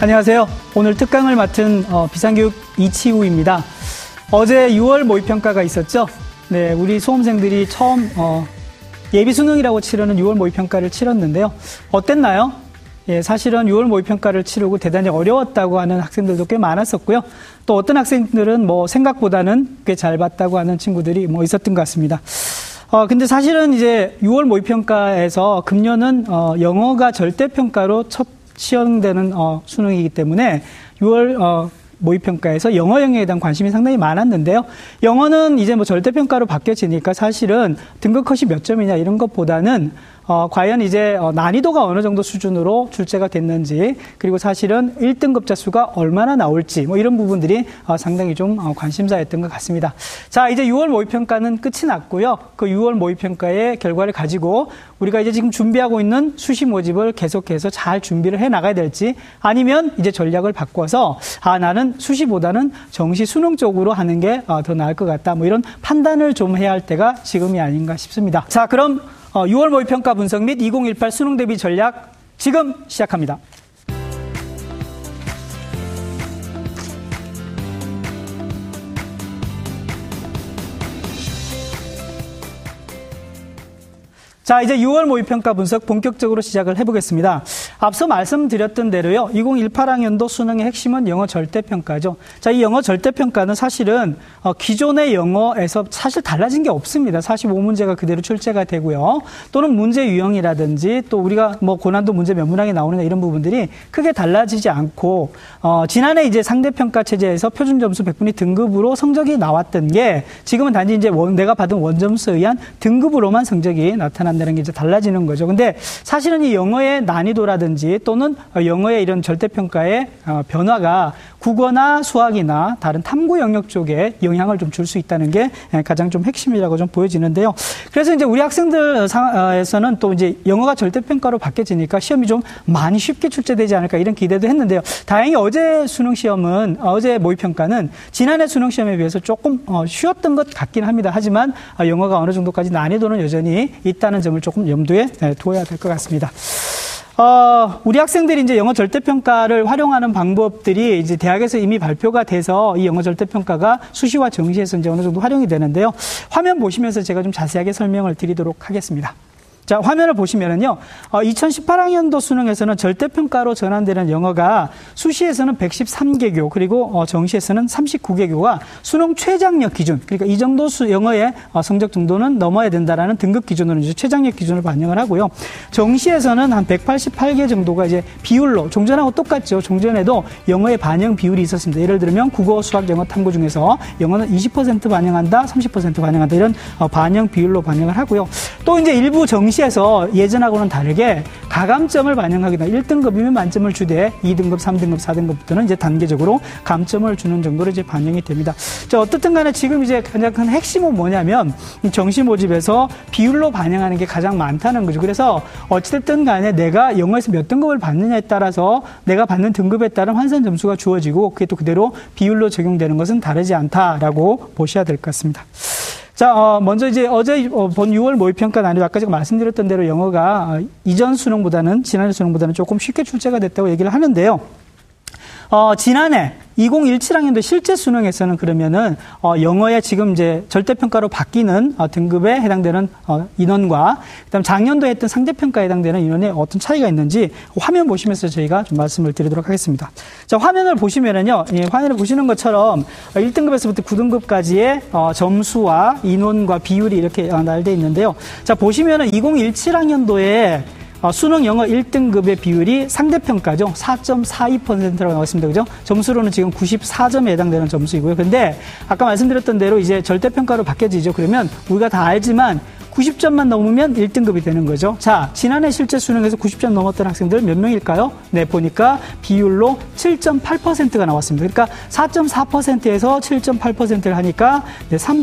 안녕하세요. 오늘 특강을 맡은 어, 비상교육 이치우입니다. 어제 6월 모의평가가 있었죠. 네, 우리 수험생들이 처음 어, 예비 수능이라고 치르는 6월 모의평가를 치렀는데요. 어땠나요? 예, 사실은 6월 모의평가를 치르고 대단히 어려웠다고 하는 학생들도 꽤 많았었고요. 또 어떤 학생들은 뭐 생각보다는 꽤 잘 봤다고 하는 친구들이 뭐 있었던 것 같습니다. 어, 근데 사실은 이제 6월 모의평가에서 금년은 어, 영어가 절대평가로 첫 시행되는 어, 수능이기 때문에 6월 어, 모의평가에서 영어 영역에 대한 관심이 상당히 많았는데요. 영어는 이제 뭐 절대평가로 바뀌어지니까 사실은 등급 컷이 몇 점이냐 이런 것보다는 어, 과연 이제 어, 난이도가 어느 정도 수준으로 출제가 됐는지 그리고 사실은 1등급 자 수가 얼마나 나올지 뭐 이런 부분들이 어, 상당히 좀 어, 관심사였던 것 같습니다. 자 이제 6월 모의평가는 끝이 났고요. 그 6월 모의평가의 결과를 가지고 우리가 이제 지금 준비하고 있는 수시 모집을 계속해서 잘 준비를 해 나가야 될지 아니면 이제 전략을 바꿔서 아 나는 수시보다는 정시 수능 쪽으로 하는 게더 어, 나을 것 같다. 뭐 이런 판단을 좀 해야 할 때가 지금이 아닌가 싶습니다. 자 그럼 6월 어, 모의평가 분석 및 2018 수능 대비 전략 지금 시작합니다. 자, 이제 6월 모의평가 분석 본격적으로 시작을 해보겠습니다. 앞서 말씀드렸던 대로요, 2018학년도 수능의 핵심은 영어 절대평가죠. 자, 이 영어 절대평가는 사실은 어, 기존의 영어에서 사실 달라진 게 없습니다. 45문제가 그대로 출제가 되고요. 또는 문제 유형이라든지 또 우리가 뭐 고난도 문제 몇 문항이 나오느냐 이런 부분들이 크게 달라지지 않고, 어, 지난해 이제 상대평가 체제에서 표준 점수 100분위 등급으로 성적이 나왔던 게 지금은 단지 이제 원, 내가 받은 원점수에 의한 등급으로만 성적이 나타난 한다는 게 이제 달라지는 거죠. 근데 사실은 이 영어의 난이도라든지 또는 영어의 이런 절대평가의 어, 변화가 국어나 수학이나 다른 탐구 영역 쪽에 영향을 좀 줄 수 있다는 게 가장 좀 핵심이라고 좀 보여지는데요. 그래서 이제 우리 학생들에서는 또 이제 영어가 절대평가로 바뀌어지니까 시험이 좀 많이 쉽게 출제되지 않을까 이런 기대도 했는데요. 다행히 어제 수능 시험은 어제 모의평가는 지난해 수능 시험에 비해서 조금 어, 쉬웠던 것 같긴 합니다. 하지만 어, 영어가 어느 정도까지 난이도는 여전히 있다는 점을 조금 염두에 두어야 될 것 같습니다. 어, 우리 학생들이 이제 영어 절대평가를 활용하는 방법들이 이제 대학에서 이미 발표가 돼서 이 영어 절대평가가 수시와 정시에서 이제 어느 정도 활용이 되는데요. 화면 보시면서 제가 좀 자세하게 설명을 드리도록 하겠습니다. 자, 화면을 보시면은요, 어, 2018학년도 수능에서는 절대평가로 전환되는 영어가 수시에서는 113개교, 그리고 어, 정시에서는 39개교가 수능 최장력 기준, 그러니까 이 정도 수, 영어의 어, 성적 정도는 넘어야 된다라는 등급 기준으로 이제 최장력 기준을 반영을 하고요. 정시에서는 한 188개 정도가 이제 비율로, 종전하고 똑같죠. 종전에도 영어의 반영 비율이 있었습니다. 예를 들면 국어, 수학, 영어 탐구 중에서 영어는 20% 반영한다, 30% 반영한다, 이런 어, 반영 비율로 반영을 하고요. 또 이제 일부 정시 시에서 예전하고는 다르게 가감점을 반영하기다. 1등급이면 만점을 주되 2등급, 3등급, 4등급부터는 이제 단계적으로 감점을 주는 정도로 이제 반영이 됩니다. 자, 어떻든 간에 지금 이제 가장 큰 핵심은 뭐냐면 정시 모집에서 비율로 반영하는 게 가장 많다는 거죠. 그래서 어찌됐든 간에 내가 영어에서 몇 등급을 받느냐에 따라서 내가 받는 등급에 따른 환산 점수가 주어지고 그게 또 그대로 비율로 적용되는 것은 다르지 않다라고 보셔야 될 것 같습니다. 자, 어, 먼저 이제 어제 어, 본 6월 모의평가 난이도 아까 제가 말씀드렸던 대로 영어가 어, 이전 수능보다는 지난해 수능보다는 조금 쉽게 출제가 됐다고 얘기를 하는데요. 어, 지난해 2017학년도 실제 수능에서는 그러면은 어, 영어의 지금 이제 절대평가로 바뀌는 어, 등급에 해당되는 어, 인원과 그다음 작년도에 했던 상대평가에 해당되는 인원에 어떤 차이가 있는지 화면 보시면서 저희가 좀 말씀을 드리도록 하겠습니다. 자, 화면을 보시면은요, 예, 화면을 보시는 것처럼 1등급에서부터 9등급까지의 어, 점수와 인원과 비율이 이렇게 어, 날돼 있는데요. 자, 보시면은 2017학년도에 어, 수능 영어 1등급의 비율이 상대평가죠. 4.42%라고 나왔습니다. 그죠? 점수로는 지금 94점에 해당되는 점수이고요. 근데 아까 말씀드렸던 대로 이제 절대평가로 바뀌어지죠. 그러면 우리가 다 알지만 90점만 넘으면 1등급이 되는 거죠. 자, 지난해 실제 수능에서 90점 넘었던 학생들 몇 명일까요? 네, 보니까 비율로 7.8%가 나왔습니다. 그러니까 4.4%에서 7.8%를 하니까 네, 3.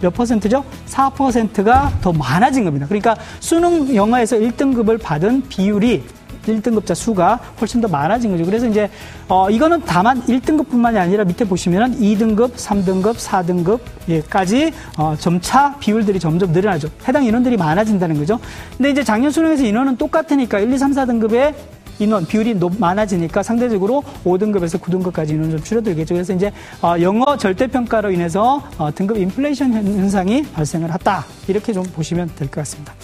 몇 퍼센트죠? 4%가 더 많아진 겁니다. 그러니까 수능 영어에서 1등급을 받은 비율이 1등급자 수가 훨씬 더 많아진 거죠. 그래서 이제 어 이거는 다만 1등급뿐만이 아니라 밑에 보시면은 2등급, 3등급, 4등급까지 어 점차 비율들이 점점 늘어나죠. 해당 인원들이 많아진다는 거죠. 근데 이제 작년 수능에서 인원은 똑같으니까 1, 2, 3, 4등급에 인원 비율이 높, 많아지니까 상대적으로 5등급에서 9등급까지 인원 좀 줄어들겠죠. 그래서 이제 어, 영어 절대평가로 인해서 어, 등급 인플레이션 현상이 발생을 했다. 이렇게 좀 보시면 될 것 같습니다.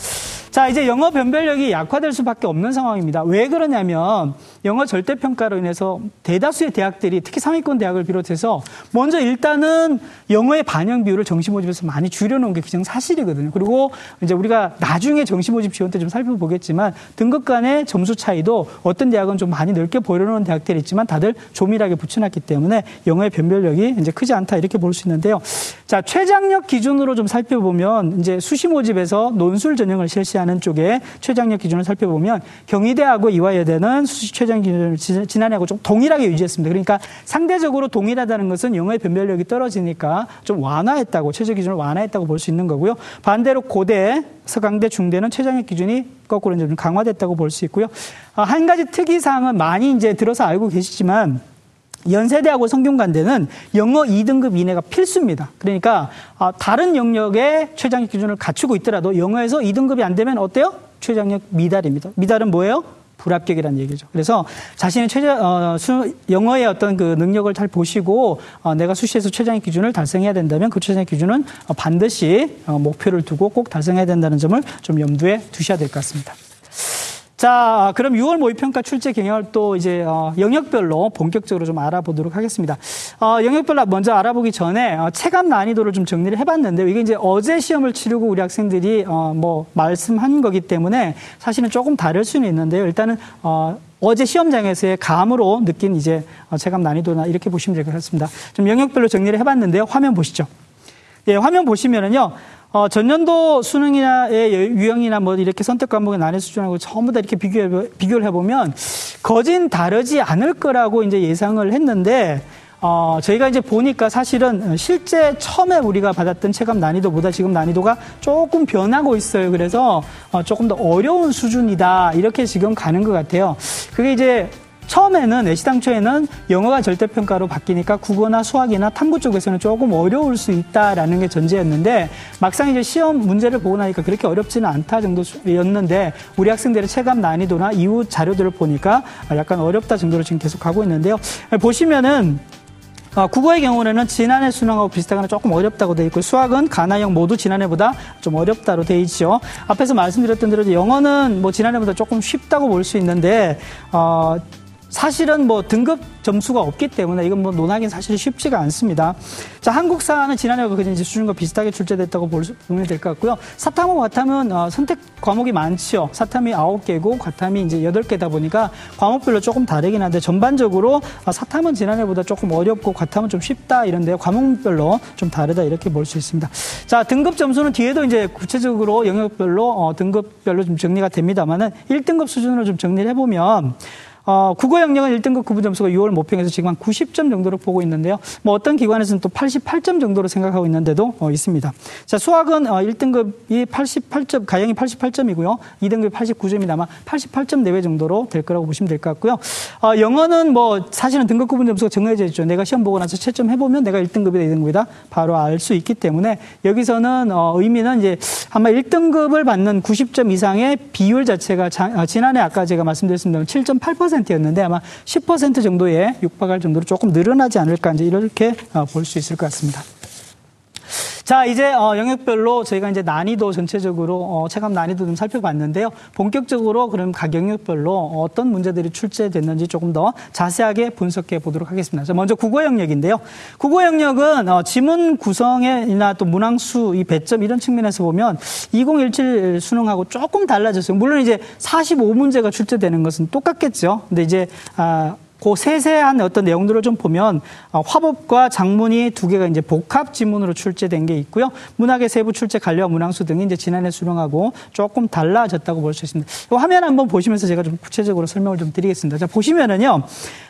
자, 이제 영어 변별력이 약화될 수밖에 없는 상황입니다. 왜 그러냐면 영어 절대평가로 인해서 대다수의 대학들이 특히 상위권 대학을 비롯해서 먼저 일단은 영어의 반영 비율을 정시 모집에서 많이 줄여놓은 게 기정 사실이거든요. 그리고 이제 우리가 나중에 정시 모집 지원 때 좀 살펴보겠지만 등급 간의 점수 차이도 어떤 대학은 좀 많이 넓게 보여놓은 대학들이 있지만 다들 조밀하게 붙여놨기 때문에 영어의 변별력이 이제 크지 않다 이렇게 볼 수 있는데요. 자, 최장력 기준으로 좀 살펴보면 이제 수시 모집에서 논술 전형을 실시 하는 쪽에 최장력 기준을 살펴보면 경희대하고 이화여대는 수시 최장 기준을 지난해하고 좀 동일하게 유지했습니다. 그러니까 상대적으로 동일하다는 것은 영어의 변별력이 떨어지니까 좀 완화했다고 최저 기준을 완화했다고 볼 수 있는 거고요. 반대로 고대, 서강대, 중대는 최장력 기준이 거꾸로 좀 강화됐다고 볼 수 있고요. 아, 한 가지 특이 사항은 많이 이제 들어서 알고 계시지만 연세대하고 성균관대는 영어 2등급 이내가 필수입니다. 그러니까 아, 다른 영역의 최장력 기준을 갖추고 있더라도 영어에서 2등급이 안 되면 어때요? 최장력 미달입니다. 미달은 뭐예요? 불합격이라는 얘기죠. 그래서 자신의 최저 어, 수, 영어의 어떤 그 능력을 잘 보시고 어, 내가 수시에서 최장의 기준을 달성해야 된다면 그 최장의 기준은 어, 반드시 어, 목표를 두고 꼭 달성해야 된다는 점을 좀 염두에 두셔야 될 것 같습니다. 자, 그럼 6월 모의평가 출제 경향을 또 이제 어, 영역별로 본격적으로 좀 알아보도록 하겠습니다. 어, 영역별로 먼저 알아보기 전에 어, 체감 난이도를 좀 정리를 해봤는데 이게 이제 어제 시험을 치르고 우리 학생들이 어, 뭐 말씀한 거기 때문에 사실은 조금 다를 수는 있는데요. 일단은 어, 어제 시험장에서의 감으로 느낀 이제 어, 체감 난이도나 이렇게 보시면 될 것 같습니다. 좀 영역별로 정리를 해봤는데요. 화면 보시죠. 예, 화면 보시면은요. 어, 전년도 수능이나의 유형이나 뭐 이렇게 선택 과목의 난해 수준하고 전부 다 이렇게 비교해, 비교를 해보면 거진 다르지 않을 거라고 이제 예상을 했는데 어, 저희가 이제 보니까 사실은 실제 처음에 우리가 받았던 체감 난이도보다 지금 난이도가 조금 변하고 있어요. 그래서 어, 조금 더 어려운 수준이다. 이렇게 지금 가는 것 같아요. 그게 이제 처음에는 애시당초에는 영어가 절대평가로 바뀌니까 국어나 수학이나 탐구 쪽에서는 조금 어려울 수 있다라는 게 전제였는데 막상 이제 시험 문제를 보고 나니까 그렇게 어렵지는 않다 정도였는데 우리 학생들의 체감 난이도나 이후 자료들을 보니까 약간 어렵다 정도로 지금 계속 가고 있는데요. 보시면은 어, 국어의 경우는 지난해 수능하고 비슷하거나 조금 어렵다고 돼 있고 수학은 가나형 모두 지난해보다 좀 어렵다로 돼 있죠. 앞에서 말씀드렸던 대로 영어는 뭐 지난해보다 조금 쉽다고 볼 수 있는데 어, 사실은 뭐 등급 점수가 없기 때문에 이건 뭐 논하기는 사실 쉽지가 않습니다. 자, 한국사는 지난해 그 이제 수준과 비슷하게 출제됐다고 보면 될 것 같고요. 사탐하고 과탐은 어, 선택 과목이 많지요. 사탐이 9개고 과탐이 이제 8개다 보니까 과목별로 조금 다르긴 한데 전반적으로 어, 사탐은 지난해보다 조금 어렵고 과탐은 좀 쉽다 이런데요. 과목별로 좀 다르다 이렇게 볼 수 있습니다. 자, 등급 점수는 뒤에도 이제 구체적으로 영역별로 어, 등급별로 좀 정리가 됩니다만은 1등급 수준으로 좀 정리를 해보면 어, 국어 영역은 1등급 구분 점수가 6월 모평에서 지금 한 90점 정도로 보고 있는데요. 뭐 어떤 기관에서는 또 88점 정도로 생각하고 있는데도 어, 있습니다. 자, 수학은 어, 1등급이 88점, 가형이 88점이고요. 2등급이 89점이 아마 88점 내외 정도로 될 거라고 보시면 될 것 같고요. 어, 영어는 뭐 사실은 등급 구분 점수가 정해져 있죠. 내가 시험 보고 나서 채점 해보면 내가 1등급이다, 2등급이다 바로 알 수 있기 때문에 여기서는 어, 의미는 이제 아마 1등급을 받는 90점 이상의 비율 자체가 자, 어, 지난해 아까 제가 말씀드렸습니다. 7.8% 10%였는데 아마 10% 정도에 육박할 정도로 조금 늘어나지 않을까 이제 이렇게 어, 볼수 있을 것 같습니다. 자, 이제 어, 영역별로 저희가 이제 난이도 전체적으로 어, 체감 난이도 좀 살펴봤는데요. 본격적으로 그럼 각 영역별로 어떤 문제들이 출제됐는지 조금 더 자세하게 분석해 보도록 하겠습니다. 자, 먼저 국어 영역인데요. 국어 영역은 어, 지문 구성이나 또 문항수, 이 배점 이런 측면에서 보면 2017 수능하고 조금 달라졌어요. 물론 이제 45문제가 출제되는 것은 똑같겠죠. 근데 이제 아, 그 세세한 어떤 내용들을 좀 보면 어, 화법과 작문이 두 개가 이제 복합 지문으로 출제된 게 있고요. 문학의 세부 출제 관련 문항수 등이 이제 지난해 수능하고 조금 달라졌다고 볼 수 있습니다. 이 화면 한번 보시면서 제가 좀 구체적으로 설명을 좀 드리겠습니다. 자, 보시면은요.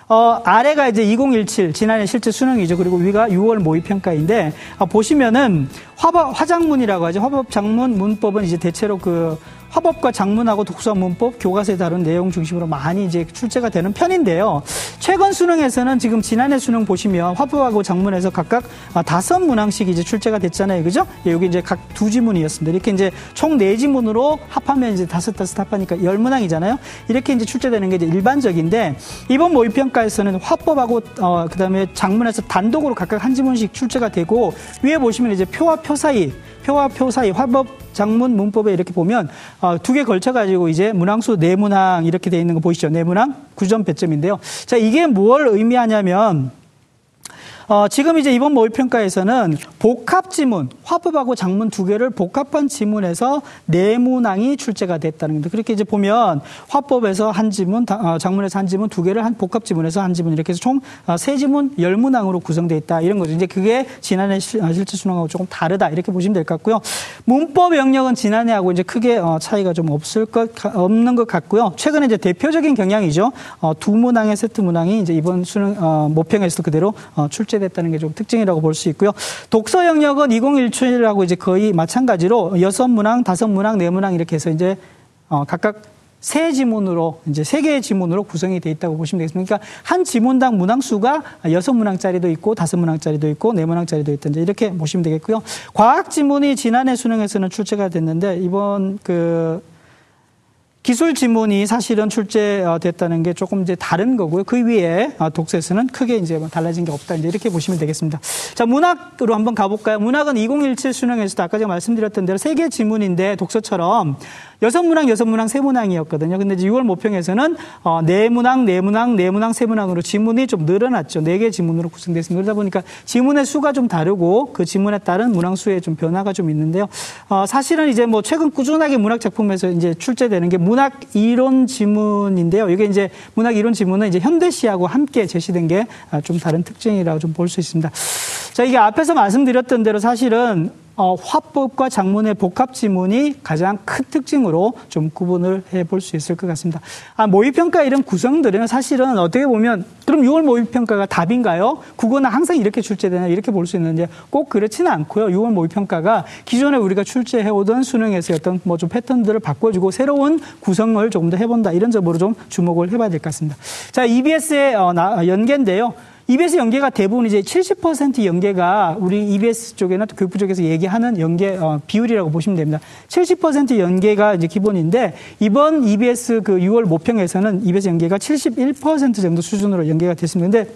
어, 아래가 이제 2017 지난해 실제 수능이죠. 그리고 위가 6월 모의 평가인데 어, 보시면은 화법 화작문이라고 하죠. 화법 작문 문법은 이제 대체로 그 화법과 장문하고 독서와 문법, 교과서에 다룬 내용 중심으로 많이 이제 출제가 되는 편인데요. 최근 수능에서는 지금 지난해 수능 보시면 화법하고 장문에서 각각 아, 다섯 문항씩 이제 출제가 됐잖아요. 그죠? 예, 여기 이제 각 두 지문이었습니다. 이렇게 이제 총 네 지문으로 합하면 이제 다섯 다섯 합하니까 열 문항이잖아요. 이렇게 이제 출제되는 게 이제 일반적인데 이번 모의평가에서는 화법하고 어, 그다음에 장문에서 단독으로 각각 한 지문씩 출제가 되고 위에 보시면 이제 표와 표 사이 표와 표 사이 화법 장문 문법에 이렇게 보면 어, 두 개 걸쳐 가지고 이제 문항수 네 문항 이렇게 돼 있는 거 보이시죠? 네 문항 9점 배점인데요. 자, 이게 뭘 의미하냐면 어, 지금 이제 이번 모의평가에서는 복합 지문, 화법하고 장문 두 개를 복합한 지문에서 네 문항이 출제가 됐다는 겁니다. 그렇게 이제 보면 화법에서 한 지문, 어, 장문에서 한 지문 두 개를 한 복합 지문에서 한 지문 이렇게 해서 총세 어, 지문 열 문항으로 구성되어 있다 이런 거죠. 이제 그게 지난해 어, 실제 수능하고 조금 다르다 이렇게 보시면 될 것 같고요. 문법 영역은 지난해하고 이제 크게 차이가 좀 없을 것 없는 것 같고요. 최근에 이제 대표적인 경향이죠. 두 문항의 세트 문항이 이제 이번 수능 모평에서도 그대로 출제 삭제됐다는 게 좀 특징이라고 볼 수 있고요. 독서 영역은 2017하고 이제 거의 마찬가지로 여섯 문항, 다섯 문항, 네 문항 이렇게 해서 이제 어, 각각 세 지문으로 이제 세 개의 지문으로 구성이 돼 있다고 보시면 되겠습니다. 그러니까 한 지문당 문항 수가 여섯 문항짜리도 있고 다섯 문항짜리도 있고 네 문항짜리도 있던데 이렇게 보시면 되겠고요. 과학 지문이 지난해 수능에서는 출제가 됐는데 이번 그 기술 지문이 사실은 출제됐다는 게 조금 이제 다른 거고요. 그 위에 어, 독서에서는 크게 이제 뭐 달라진 게 없다. 이제 이렇게 보시면 되겠습니다. 자, 문학으로 한번 가볼까요? 문학은 2017 수능에서도 아까 제가 말씀드렸던 대로 세 개 지문인데 독서처럼 여섯 문항, 여섯 문항, 세 문항이었거든요. 근데 이제 6월 모평에서는 어, 네 문항, 네 문항, 네 문항, 세 문항으로 지문이 좀 늘어났죠. 네 개 지문으로 구성됐습니다. 그러다 보니까 지문의 수가 좀 다르고 그 지문에 따른 문항 수에 좀 변화가 좀 있는데요. 어, 사실은 이제 뭐 최근 꾸준하게 문학 작품에서 이제 출제되는 게 문학 이론 지문인데요. 이게 이제 문학 이론 지문은 이제 현대시하고 함께 제시된 게 좀 다른 특징이라고 좀 볼 수 있습니다. 자, 이게 앞에서 말씀드렸던 대로 사실은 어, 화법과 장문의 복합 지문이 가장 큰 특징으로 좀 구분을 해볼 수 있을 것 같습니다. 아, 모의평가 이런 구성들은 사실은 어떻게 보면 그럼 6월 모의평가가 답인가요? 국어는 항상 이렇게 출제되나 이렇게 볼 수 있는데 꼭 그렇지는 않고요. 6월 모의평가가 기존에 우리가 출제해오던 수능에서 어떤 뭐 좀 패턴들을 바꿔주고 새로운 구성을 조금 더 해본다 이런 점으로 좀 주목을 해봐야 될 것 같습니다. 자, EBS의 어, 연계인데요. EBS 연계가 대부분 이제 70% 연계가 우리 EBS 쪽에나 교육부 쪽에서 얘기하는 연계 어, 비율이라고 보시면 됩니다. 70% 연계가 이제 기본인데 이번 EBS 그 6월 모평에서는 EBS 연계가 71% 정도 수준으로 연계가 됐습니다. 근데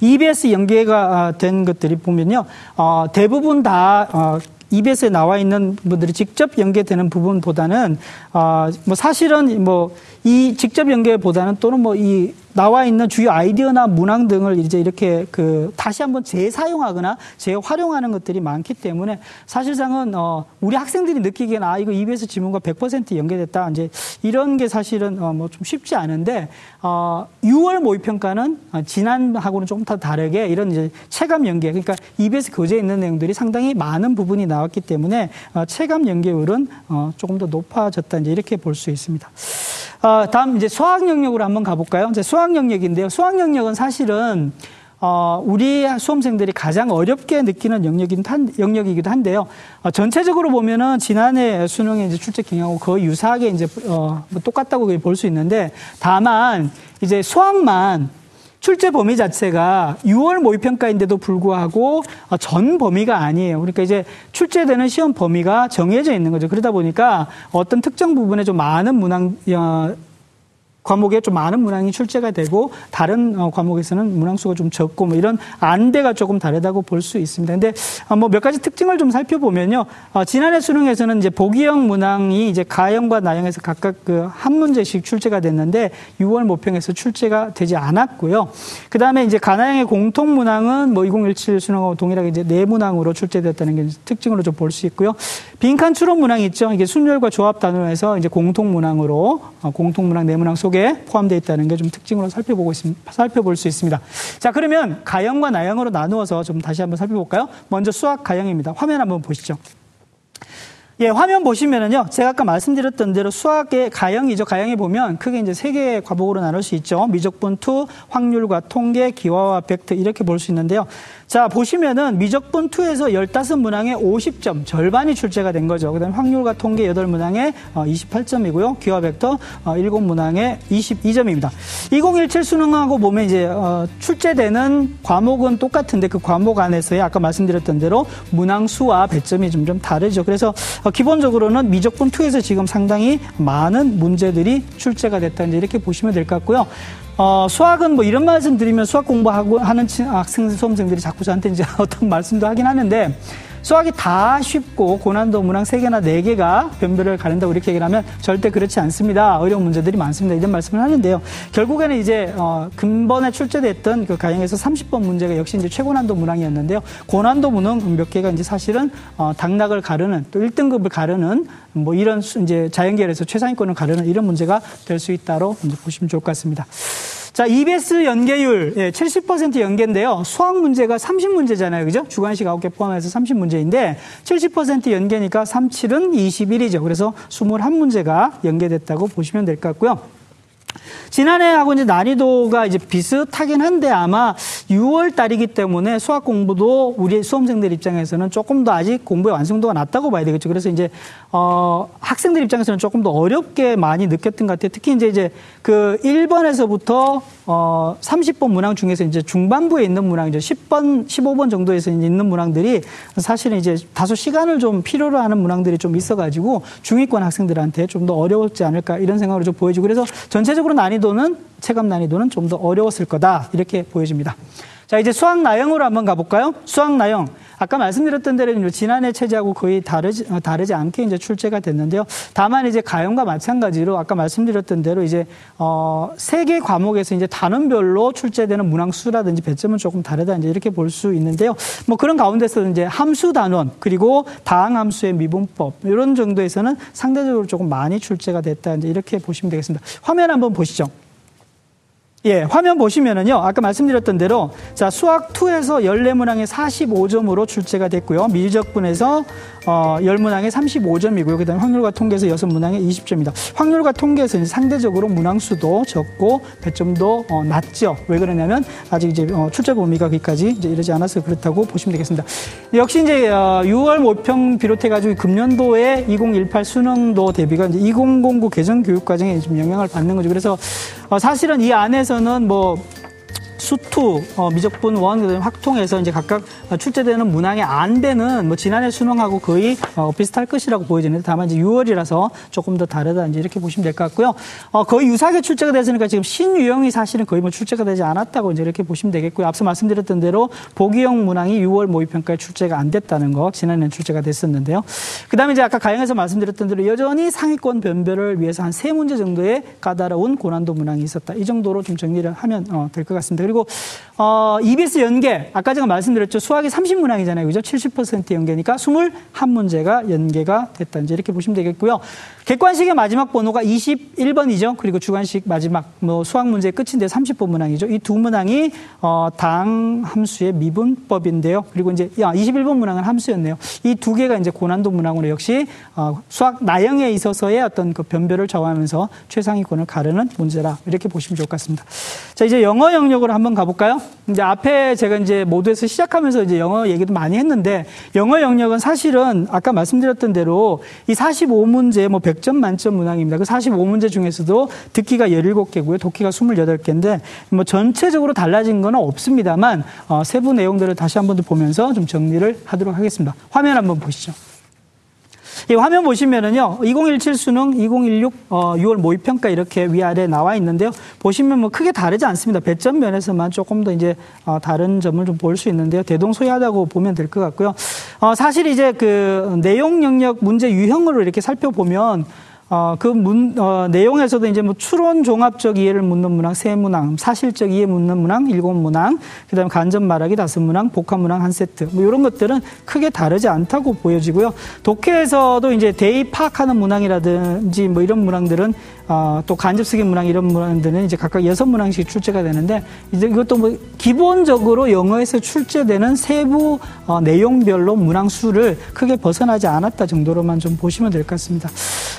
EBS 연계가 아, 된 것들이 보면요, 어, 대부분 다 어, EBS에 나와 있는 분들이 직접 연계되는 부분보다는 어, 뭐 사실은 뭐 이 직접 연계보다는 또는 뭐이 나와 있는 주요 아이디어나 문항 등을 이제 이렇게 그 다시 한번 재사용하거나 재활용하는 것들이 많기 때문에 사실상은 어 우리 학생들이 느끼기에는 아 이거 EBS 지문과 100% 연계됐다 이제 이런 게 사실은 어 뭐 좀 쉽지 않은데 어 6월 모의 평가는 어, 지난하고는 조금 더 다르게 이런 이제 체감 연계 그러니까 EBS 교재에 있는 내용들이 상당히 많은 부분이 나왔기 때문에 어 체감 연계율은 어 조금 더 높아졌다 이제 이렇게 볼 수 있습니다. 어, 다음 이제 수학 영역으로 한번 가볼까요? 이제 수학 영역인데요. 수학 영역은 사실은 어, 우리 수험생들이 가장 어렵게 느끼는 영역이긴 한, 영역이기도 한데요. 어, 전체적으로 보면은 지난해 수능에 이제 출제 경향하고 거의 유사하게 이제 어, 뭐 똑같다고 볼 수 있는데 다만 이제 수학만 출제 범위 자체가 6월 모의평가인데도 불구하고 어, 전 범위가 아니에요. 그러니까 이제 출제되는 시험 범위가 정해져 있는 거죠. 그러다 보니까 어떤 특정 부분에 좀 많은 문항, 어, 과목에 좀 많은 문항이 출제가 되고 다른 어, 과목에서는 문항 수가 좀 적고 뭐 이런 안대가 조금 다르다고 볼 수 있습니다. 근데 어, 뭐몇 가지 특징을 좀 살펴보면요. 어, 지난해 수능에서는 이제 보기형 문항이 이제 가형과 나형에서 각각 그 한 문제씩 출제가 됐는데 6월 모평에서 출제가 되지 않았고요. 그 다음에 이제 가나형의 공통 문항은 뭐 2017 수능하고 동일하게 이제 네 문항으로 출제됐다는 게 특징으로 좀 볼 수 있고요. 빈칸 추론 문항 있죠. 이게 순열과 조합 단원에서 이제 공통 문항으로 공통 문항 네 문항 속 속에 포함되어 있다는 게 좀 특징으로 살펴보고 있습니다. 살펴볼 수 있습니다. 자, 그러면 가형과 나형으로 나누어서 좀 다시 한번 살펴볼까요? 먼저 수학 가형입니다. 화면 한번 보시죠. 예, 화면 보시면은요, 제가 아까 말씀드렸던 대로 수학의 가형이죠. 가형에 보면 크게 이제 세 개의 과목으로 나눌 수 있죠. 미적분 two, 확률과 통계, 기하와 벡터 이렇게 볼 수 있는데요. 자, 보시면은 미적분 2에서 15문항에 50점, 절반이 출제가 된 거죠. 그 다음에 확률과 통계 8문항에 28점이고요. 어, 기화 벡터 7문항에 어, 22점입니다. 2017 수능하고 보면 이제 어, 출제되는 과목은 똑같은데 그 과목 안에서의 아까 말씀드렸던 대로 문항 수와 배점이 좀, 좀 다르죠. 그래서 기본적으로는 미적분 2에서 지금 상당히 많은 문제들이 출제가 됐다. 이렇게 보시면 될 것 같고요. 어, 수학은 뭐 이런 말씀 드리면 수학 공부하고 하는 학생, 수험생들이 자꾸 저한테 이제 어떤 말씀도 하긴 하는데 수학이 다 쉽고 고난도 문항 세개나네개가 변별을 가른다고 이렇게 얘기를 하면 절대 그렇지 않습니다. 어려운 문제들이 많습니다. 이런 말씀을 하는데요. 결국에는 이제 어, 근본에 출제됐던 그 가형에서 30번 문제가 역시 이제 최고난도 문항이었는데요. 고난도 문항 몇 개가 이제 사실은 어, 당락을 가르는 또 1등급을 가르는 뭐 이런 이제 자연계열에서 최상위권을 가르는 이런 문제가 될 수 있다로 보시면 좋을 것 같습니다. 자, EBS 연계율 예, 70% 연계인데요. 수학 문제가 30문제잖아요. 그죠? 주관식 9개 포함해서 30문제인데 70% 연계니까 37은 21이죠. 그래서 21문제가 연계됐다고 보시면 될 것 같고요. 지난해하고 이제 난이도가 이제 비슷하긴 한데 아마 6월 달이기 때문에 수학 공부도 우리 수험생들 입장에서는 조금 더 아직 공부의 완성도가 낮다고 봐야 되겠죠. 그래서 이제 어 학생들 입장에서는 조금 더 어렵게 많이 느꼈던 것 같아요. 특히 이제 이제 그 1번에서부터 어 30번 문항 중에서 이제 중반부에 있는 문항이죠. 10번, 15번 정도에서 있는 문항들이 사실은 이제 다소 시간을 좀 필요로 하는 문항들이 좀 있어 가지고 중위권 학생들한테 좀 더 어려웠지 않을까 이런 생각으로 좀 보여지고 그래서 전체적으로 난이도는 체감 난이도는 좀 더 어려웠을 거다 이렇게 보여집니다. 자 이제 수학 나형으로 한번 가볼까요? 수학 나형. 아까 말씀드렸던 대로 지난해 체제하고 거의 다르지, 어, 다르지 않게 이제 출제가 됐는데요. 다만 이제 가형과 마찬가지로 아까 말씀드렸던 대로 이제, 어, 세 개 과목에서 이제 단원별로 출제되는 문항수라든지 배점은 조금 다르다 이제 이렇게 볼 수 있는데요. 뭐 그런 가운데서 이제 함수 단원 그리고 다항 함수의 미분법 이런 정도에서는 상대적으로 조금 많이 출제가 됐다 이제 이렇게 보시면 되겠습니다. 화면 한번 보시죠. 예, 화면 보시면은요, 아까 말씀드렸던 대로, 자, 수학 2에서 14문항에 45점으로 출제가 됐고요. 미적분에서 어, 10문항에 35점이고요. 그 다음에 확률과 통계에서 6문항에 20점입니다. 확률과 통계에서는 상대적으로 문항 수도 적고 배점도 어, 낮죠. 왜 그러냐면 아직 이제 어, 출제 범위가 거기까지 이제 이르지 않아서 그렇다고 보시면 되겠습니다. 역시 이제 어, 6월 모평 비롯해 가지고 금년도에 2018 수능도 대비가 이제 2009 개정 교육 과정에 좀 영향을 받는 거죠. 그래서 어, 사실은 이 안에서 는 뭐 수투, 어, 미적분 원, 확통해서 이제 각각 출제되는 문항의 안배는 뭐 지난해 수능하고 거의 어, 비슷할 것이라고 보여지는데 다만 이제 6월이라서 조금 더 다르다 이제 이렇게 보시면 될 것 같고요. 어, 거의 유사하게 출제가 됐으니까 지금 신유형이 사실은 거의 뭐 출제가 되지 않았다고 이제 이렇게 보시면 되겠고요. 앞서 말씀드렸던 대로 보기형 문항이 6월 모의평가에 출제가 안 됐다는 거 지난해는 출제가 됐었는데요. 그다음에 이제 아까 가영에서 말씀드렸던 대로 여전히 상위권 변별을 위해서 한 세 문제 정도의 까다로운 고난도 문항이 있었다. 이 정도로 좀 정리를 하면 어, 될것 같습니다. 그리고 어, EBS 연계 아까 제가 말씀드렸죠. 수학이 30문항이잖아요. 그죠? 70% 연계니까 21문제가 연계가 됐다. 이제 이렇게 보시면 되겠고요. 객관식의 마지막 번호가 21번이죠. 그리고 주관식 마지막 뭐 수학 문제의 끝인데 30번 문항이죠. 이 두 문항이 어, 당 함수의 미분법인데요. 그리고 이제 21번 문항은 함수였네요. 이 두 개가 이제 고난도 문항으로 역시 어, 수학 나형에 있어서의 어떤 그 변별을 정하면서 최상위권을 가르는 문제라 이렇게 보시면 좋을 것 같습니다. 자 이제 영어 영역으로 한번 가볼까요? 이제 앞에 제가 이제 모두에서 시작하면서 이제 영어 얘기도 많이 했는데 영어 영역은 사실은 아까 말씀드렸던 대로 이 45문제 뭐 100점 만점 문항입니다. 그 45문제 중에서도 듣기가 17개고요. 독기가 28개인데 뭐 전체적으로 달라진 건 없습니다만 어, 세부 내용들을 다시 한 번 더 보면서 좀 정리를 하도록 하겠습니다. 화면 한번 보시죠. 이 화면 보시면은요, 2017 수능, 2016 어, 6월 모의 평가 이렇게 위아래 나와 있는데요. 보시면 뭐 크게 다르지 않습니다. 배점 면에서만 조금 더 이제 어, 다른 점을 좀 볼 수 있는데요. 대동소이하다고 보면 될 것 같고요. 어, 사실 이제 그 내용 영역 문제 유형으로 이렇게 살펴보면 어, 그 문, 어, 내용에서도 이제 뭐 추론 종합적 이해를 묻는 문항 세 문항, 사실적 이해 묻는 문항 일곱 문항, 그 다음에 간접 말하기 다섯 문항, 복합 문항 한 세트, 뭐 이런 것들은 크게 다르지 않다고 보여지고요. 독해에서도 이제 대입 파악하는 문항이라든지 뭐 이런 문항들은 어, 또 간접쓰기 문항 이런 문항들은 이제 각각 여섯 문항씩 출제가 되는데 이제 이것도 뭐 기본적으로 영어에서 출제되는 세부 어, 내용별로 문항 수를 크게 벗어나지 않았다 정도로만 좀 보시면 될 것 같습니다.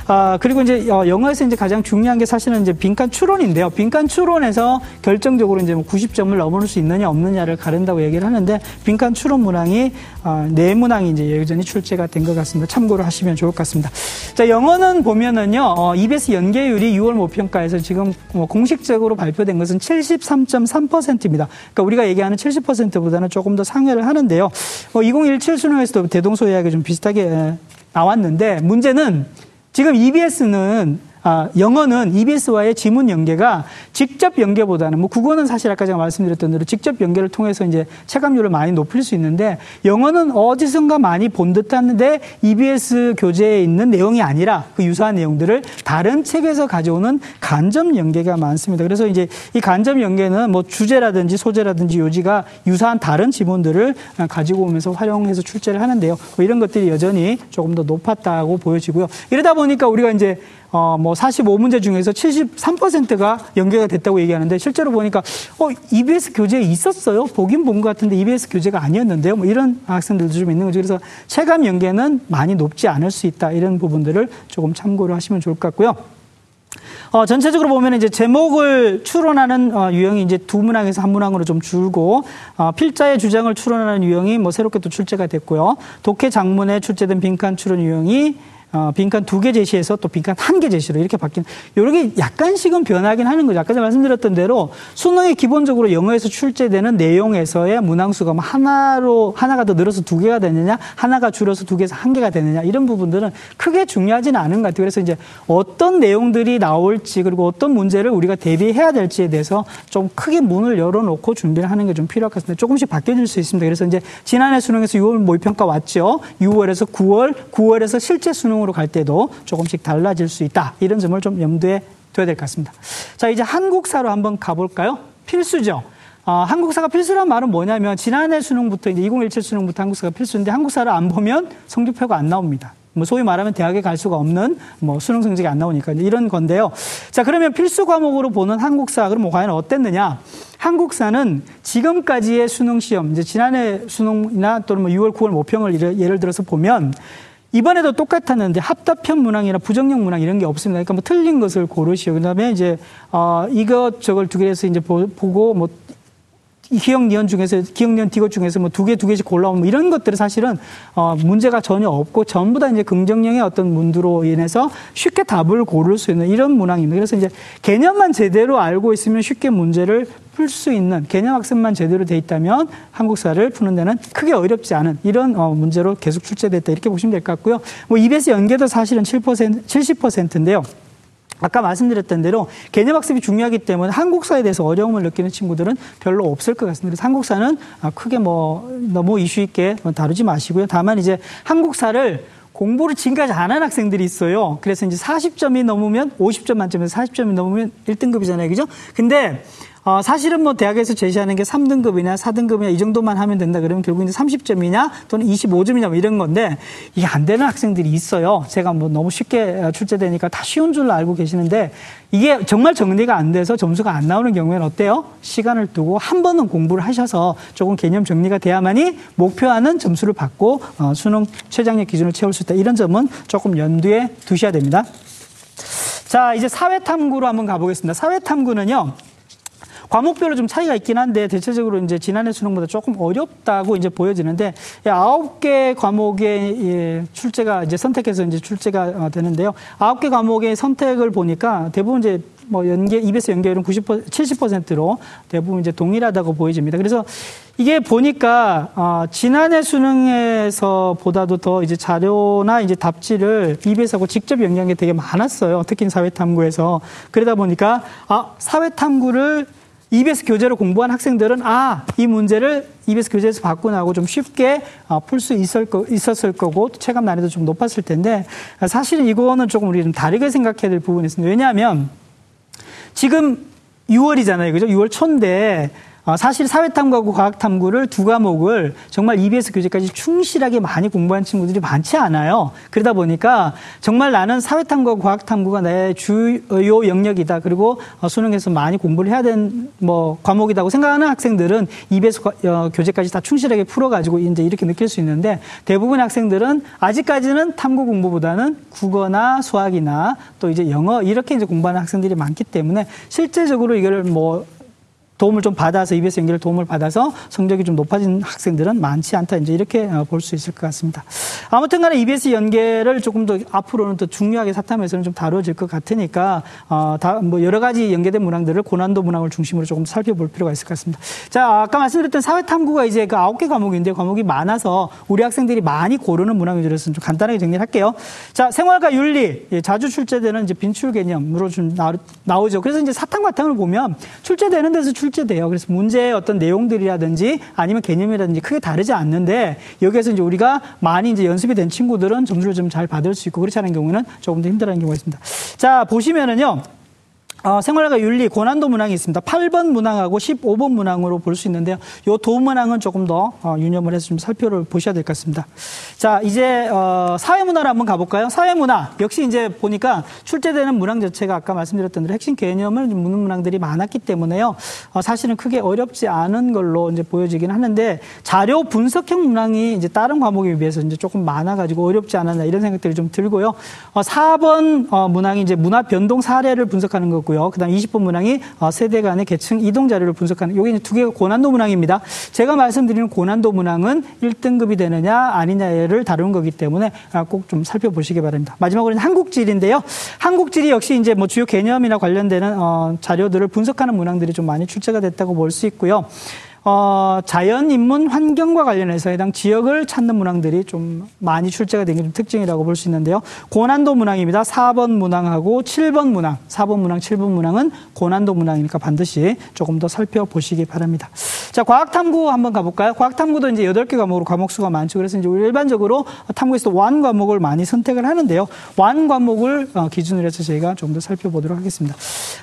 아, 그리고 이제 어, 영어에서 이제 가장 중요한 게 사실은 이제 빈칸 추론인데요. 빈칸 추론에서 결정적으로 이제 뭐 90점을 넘을 수 있느냐 없느냐를 가른다고 얘기를 하는데 빈칸 추론 문항이 어, 네 문항이 이제 여전히 출제가 된 것 같습니다. 참고를 하시면 좋을 것 같습니다. 자, 영어는 보면은요, 어, EBS 연계 율이 6월 모평가에서 지금 뭐 공식적으로 발표된 것은 73.3%입니다. 그러니까 우리가 얘기하는 70%보다는 조금 더 상회를 하는데요. 뭐 2017 수능에서도 대동소이하게 좀 비슷하게 나왔는데 문제는 지금 EBS는 아, 영어는 EBS와의 지문 연계가 직접 연계보다는 뭐 국어는 사실 아까 제가 말씀드렸던 대로 직접 연계를 통해서 이제 체감률을 많이 높일 수 있는데 영어는 어디선가 많이 본 듯한데 EBS 교재에 있는 내용이 아니라 그 유사한 내용들을 다른 책에서 가져오는 간접 연계가 많습니다. 그래서 이제 이 간접 연계는 뭐 주제라든지 소재라든지 요지가 유사한 다른 지문들을 가지고 오면서 활용해서 출제를 하는데요. 뭐 이런 것들이 여전히 조금 더 높았다고 보여지고요. 이러다 보니까 우리가 이제 어, 뭐 45문제 중에서 73%가 연계가 됐다고 얘기하는데 실제로 보니까 어, EBS 교재에 있었어요. 보긴 본 것 같은데 EBS 교재가 아니었는데요. 뭐 이런 학생들도 좀 있는 거죠. 그래서 체감 연계는 많이 높지 않을 수 있다. 이런 부분들을 조금 참고를 하시면 좋을 것 같고요. 어, 전체적으로 보면 이제 제목을 추론하는 어, 유형이 이제 두 문항에서 한 문항으로 좀 줄고 어, 필자의 주장을 추론하는 유형이 뭐 새롭게 또 출제가 됐고요. 독해 장문에 출제된 빈칸 추론 유형이 어, 빈칸 두 개 제시해서 또 빈칸 한 개 제시로 이렇게 바뀐 이렇게 약간씩은 변하긴 하는 거죠. 아까 제가 말씀드렸던 대로 수능에 기본적으로 영어에서 출제되는 내용에서의 문항수가 뭐 하나로 하나가 더 늘어서 두 개가 되느냐, 하나가 줄어서 두 개에서 한 개가 되느냐 이런 부분들은 크게 중요하지는 않은 것 같아요. 그래서 이제 어떤 내용들이 나올지 그리고 어떤 문제를 우리가 대비해야 될지에 대해서 좀 크게 문을 열어놓고 준비를 하는 게 좀 필요할 것 같습니다. 조금씩 바뀌어질 수 있습니다. 그래서 이제 지난해 수능에서 6월 모의평가 왔죠. 6월에서 9월, 9월에서 실제 수능 수능으로 갈 때도 조금씩 달라질 수 있다. 이런 점을 좀 염두에 둬야 될 것 같습니다. 자, 이제 한국사로 한번 가볼까요? 필수죠. 어, 한국사가 필수란 말은 뭐냐면 지난해 수능부터 이제 2017 수능부터 한국사가 필수인데 한국사를 안 보면 성적표가 안 나옵니다. 뭐 소위 말하면 대학에 갈 수가 없는 뭐 수능 성적이 안 나오니까 이런 건데요. 자 그러면 필수 과목으로 보는 한국사 그럼 뭐 과연 어땠느냐? 한국사는 지금까지의 수능 시험 이제 지난해 수능이나 또는 뭐 6월 9월 모평을 예를 들어서 보면 이번에도 똑같았는데 합답형 문항이나 부정형 문항 이런 게 없습니다. 그러니까 뭐 틀린 것을 고르시오. 그다음에 이제 어 이것 저걸 두 개에서 이제 보고 뭐 기역 니은 중에서 기역 니은 디귿 중에서 뭐 두 개 두 개씩 골라오면 뭐 이런 것들은 사실은 어 문제가 전혀 없고 전부 다 이제 긍정형의 어떤 문두로 인해서 쉽게 답을 고를 수 있는 이런 문항입니다. 그래서 이제 개념만 제대로 알고 있으면 쉽게 문제를 풀 수 있는 개념 학습만 제대로 돼 있다면 한국사를 푸는 데는 크게 어렵지 않은 이런 어 문제로 계속 출제됐다 이렇게 보시면 될 것 같고요. 뭐 EBS 연계도 사실은 7% 70%인데요. 아까 말씀드렸던 대로 개념 학습이 중요하기 때문에 한국사에 대해서 어려움을 느끼는 친구들은 별로 없을 것 같습니다. 한국사는 아, 크게 뭐 너무 이슈 있게 다루지 마시고요. 다만 이제 한국사를 공부를 지금까지 안 한 학생들이 있어요. 그래서 이제 40점이 넘으면 50점 만점에서 40점이 넘으면 1등급이잖아요. 그죠? 근데 어, 사실은 뭐 대학에서 제시하는 게 3등급이냐 4등급이냐 이 정도만 하면 된다 그러면 결국 이제 30점이냐 또는 25점이냐 뭐 이런 건데 이게 안 되는 학생들이 있어요. 제가 뭐 너무 쉽게 출제되니까 다 쉬운 줄로 알고 계시는데 이게 정말 정리가 안 돼서 점수가 안 나오는 경우에는 어때요? 시간을 두고 한 번은 공부를 하셔서 조금 개념 정리가 돼야만이 목표하는 점수를 받고 어, 수능 최장력 기준을 채울 수 있다. 이런 점은 조금 연두에 두셔야 됩니다. 자, 이제 사회탐구로 한번 가보겠습니다. 사회탐구는요. 과목별로 좀 차이가 있긴 한데 대체적으로 이제 지난해 수능보다 조금 어렵다고 이제 보여지는데 아홉 개 과목의 예, 출제가 이제 선택해서 이제 출제가 어, 되는데요. 아홉 개 과목의 선택을 보니까 대부분 이제 뭐 연계 입에서 연계율은 90% 70%로 대부분 이제 동일하다고 보여집니다. 그래서 이게 보니까 어, 지난해 수능에서 보다도 더 이제 자료나 이제 답지를 입에서 직접 연계한 게 되게 많았어요. 특히 사회탐구에서 그러다 보니까 아 사회탐구를 EBS 교재로 공부한 학생들은 아, 이 문제를 EBS 교재에서 받고 나고 좀 쉽게 어, 풀수 있었을 거고 체감 난이도 좀 높았을 텐데 사실은 이거는 조금 우리 좀 다르게 생각해야 될 부분이 있습니다. 왜냐하면 지금 6월이잖아요. 그죠? 6월 초인데 어, 사실 사회탐구하고 과학탐구를 두 과목을 정말 EBS 교재까지 충실하게 많이 공부한 친구들이 많지 않아요. 그러다 보니까 정말 나는 사회탐구와 과학탐구가 내 주요 영역이다. 그리고 어, 수능에서 많이 공부를 해야 되는 뭐 과목이라고 생각하는 학생들은 EBS 어, 교재까지 다 충실하게 풀어가지고 이제 이렇게 느낄 수 있는데 대부분의 학생들은 아직까지는 탐구 공부보다는 국어나 수학이나 또 이제 영어 이렇게 이제 공부하는 학생들이 많기 때문에 실제적으로 이걸 뭐 도움을 좀 받아서 EBS 연계를 도움을 받아서 성적이 좀 높아진 학생들은 많지 않다 이제 이렇게 어, 볼수 있을 것 같습니다. 아무튼간에 EBS 연계를 조금 더 앞으로는 더 중요하게 사탐에서는 좀 다뤄질 것 같으니까 어 다 뭐 여러 가지 연계된 문항들을 고난도 문항을 중심으로 조금 살펴볼 필요가 있을 것 같습니다. 자 아까 말씀드렸던 사회탐구가 이제 그 아홉 개 과목인데 과목이 많아서 우리 학생들이 많이 고르는 문항 위주로서 좀 간단하게 정리를 할게요. 자 생활과 윤리 예, 자주 출제되는 이제 빈출 개념으로 좀 나오죠. 그래서 이제 사탐 과탐을 보면 출제되는 데서 출 출제돼요. 그래서 문제의 어떤 내용들이라든지 아니면 개념이라든지 크게 다르지 않는데 여기에서 이제 우리가 많이 이제 연습이 된 친구들은 점수를 좀 잘 받을 수 있고 그렇지 않은 경우는 조금 더 힘들어하는 경우가 있습니다. 자, 보시면은요. 어, 생활과 윤리 고난도 문항이 있습니다. 8번 문항하고 15번 문항으로 볼 수 있는데요. 요두 문항은 조금 더 어, 유념을 해서 좀 살펴를 보셔야 될 것 같습니다. 자, 이제 어, 사회문화로 한번 가볼까요? 사회문화 역시 이제 보니까 출제되는 문항 자체가 아까 말씀드렸던 대로 핵심 개념을 묻는 문항들이 많았기 때문에요. 어, 사실은 크게 어렵지 않은 걸로 이제 보여지긴 하는데 자료 분석형 문항이 이제 다른 과목에 비해서 이제 조금 많아가지고 어렵지 않았나 이런 생각들이 좀 들고요. 어, 4번 어, 문항이 이제 문화 변동 사례를 분석하는 거고요. 있고요. 그다음 20번 문항이 어, 세대 간의 계층 이동 자료를 분석하는 여기 두 개가 고난도 문항입니다. 제가 말씀드리는 고난도 문항은 1등급이 되느냐 아니냐를 다루는 거기 때문에 아, 꼭좀 살펴보시기 바랍니다. 마지막으로는 한국지리인데요. 한국지리 역시 이제 뭐 주요 개념이나 관련되는 어, 자료들을 분석하는 문항들이 좀 많이 출제가 됐다고 볼 수 있고요. 어, 자연, 인문, 환경과 관련해서 해당 지역을 찾는 문항들이 좀 많이 출제가 된 게 좀 특징이라고 볼 수 있는데요. 고난도 문항입니다. 4번 문항하고 7번 문항, 4번 문항, 7번 문항은 고난도 문항이니까 반드시 조금 더 살펴보시기 바랍니다. 자, 과학탐구 한번 가볼까요? 과학탐구도 이제 8개 과목으로 과목 수가 많죠. 그래서 이제 일반적으로 탐구에서 완 과목을 많이 선택을 하는데요. 완 과목을 어, 기준으로 해서 저희가 좀 더 살펴보도록 하겠습니다.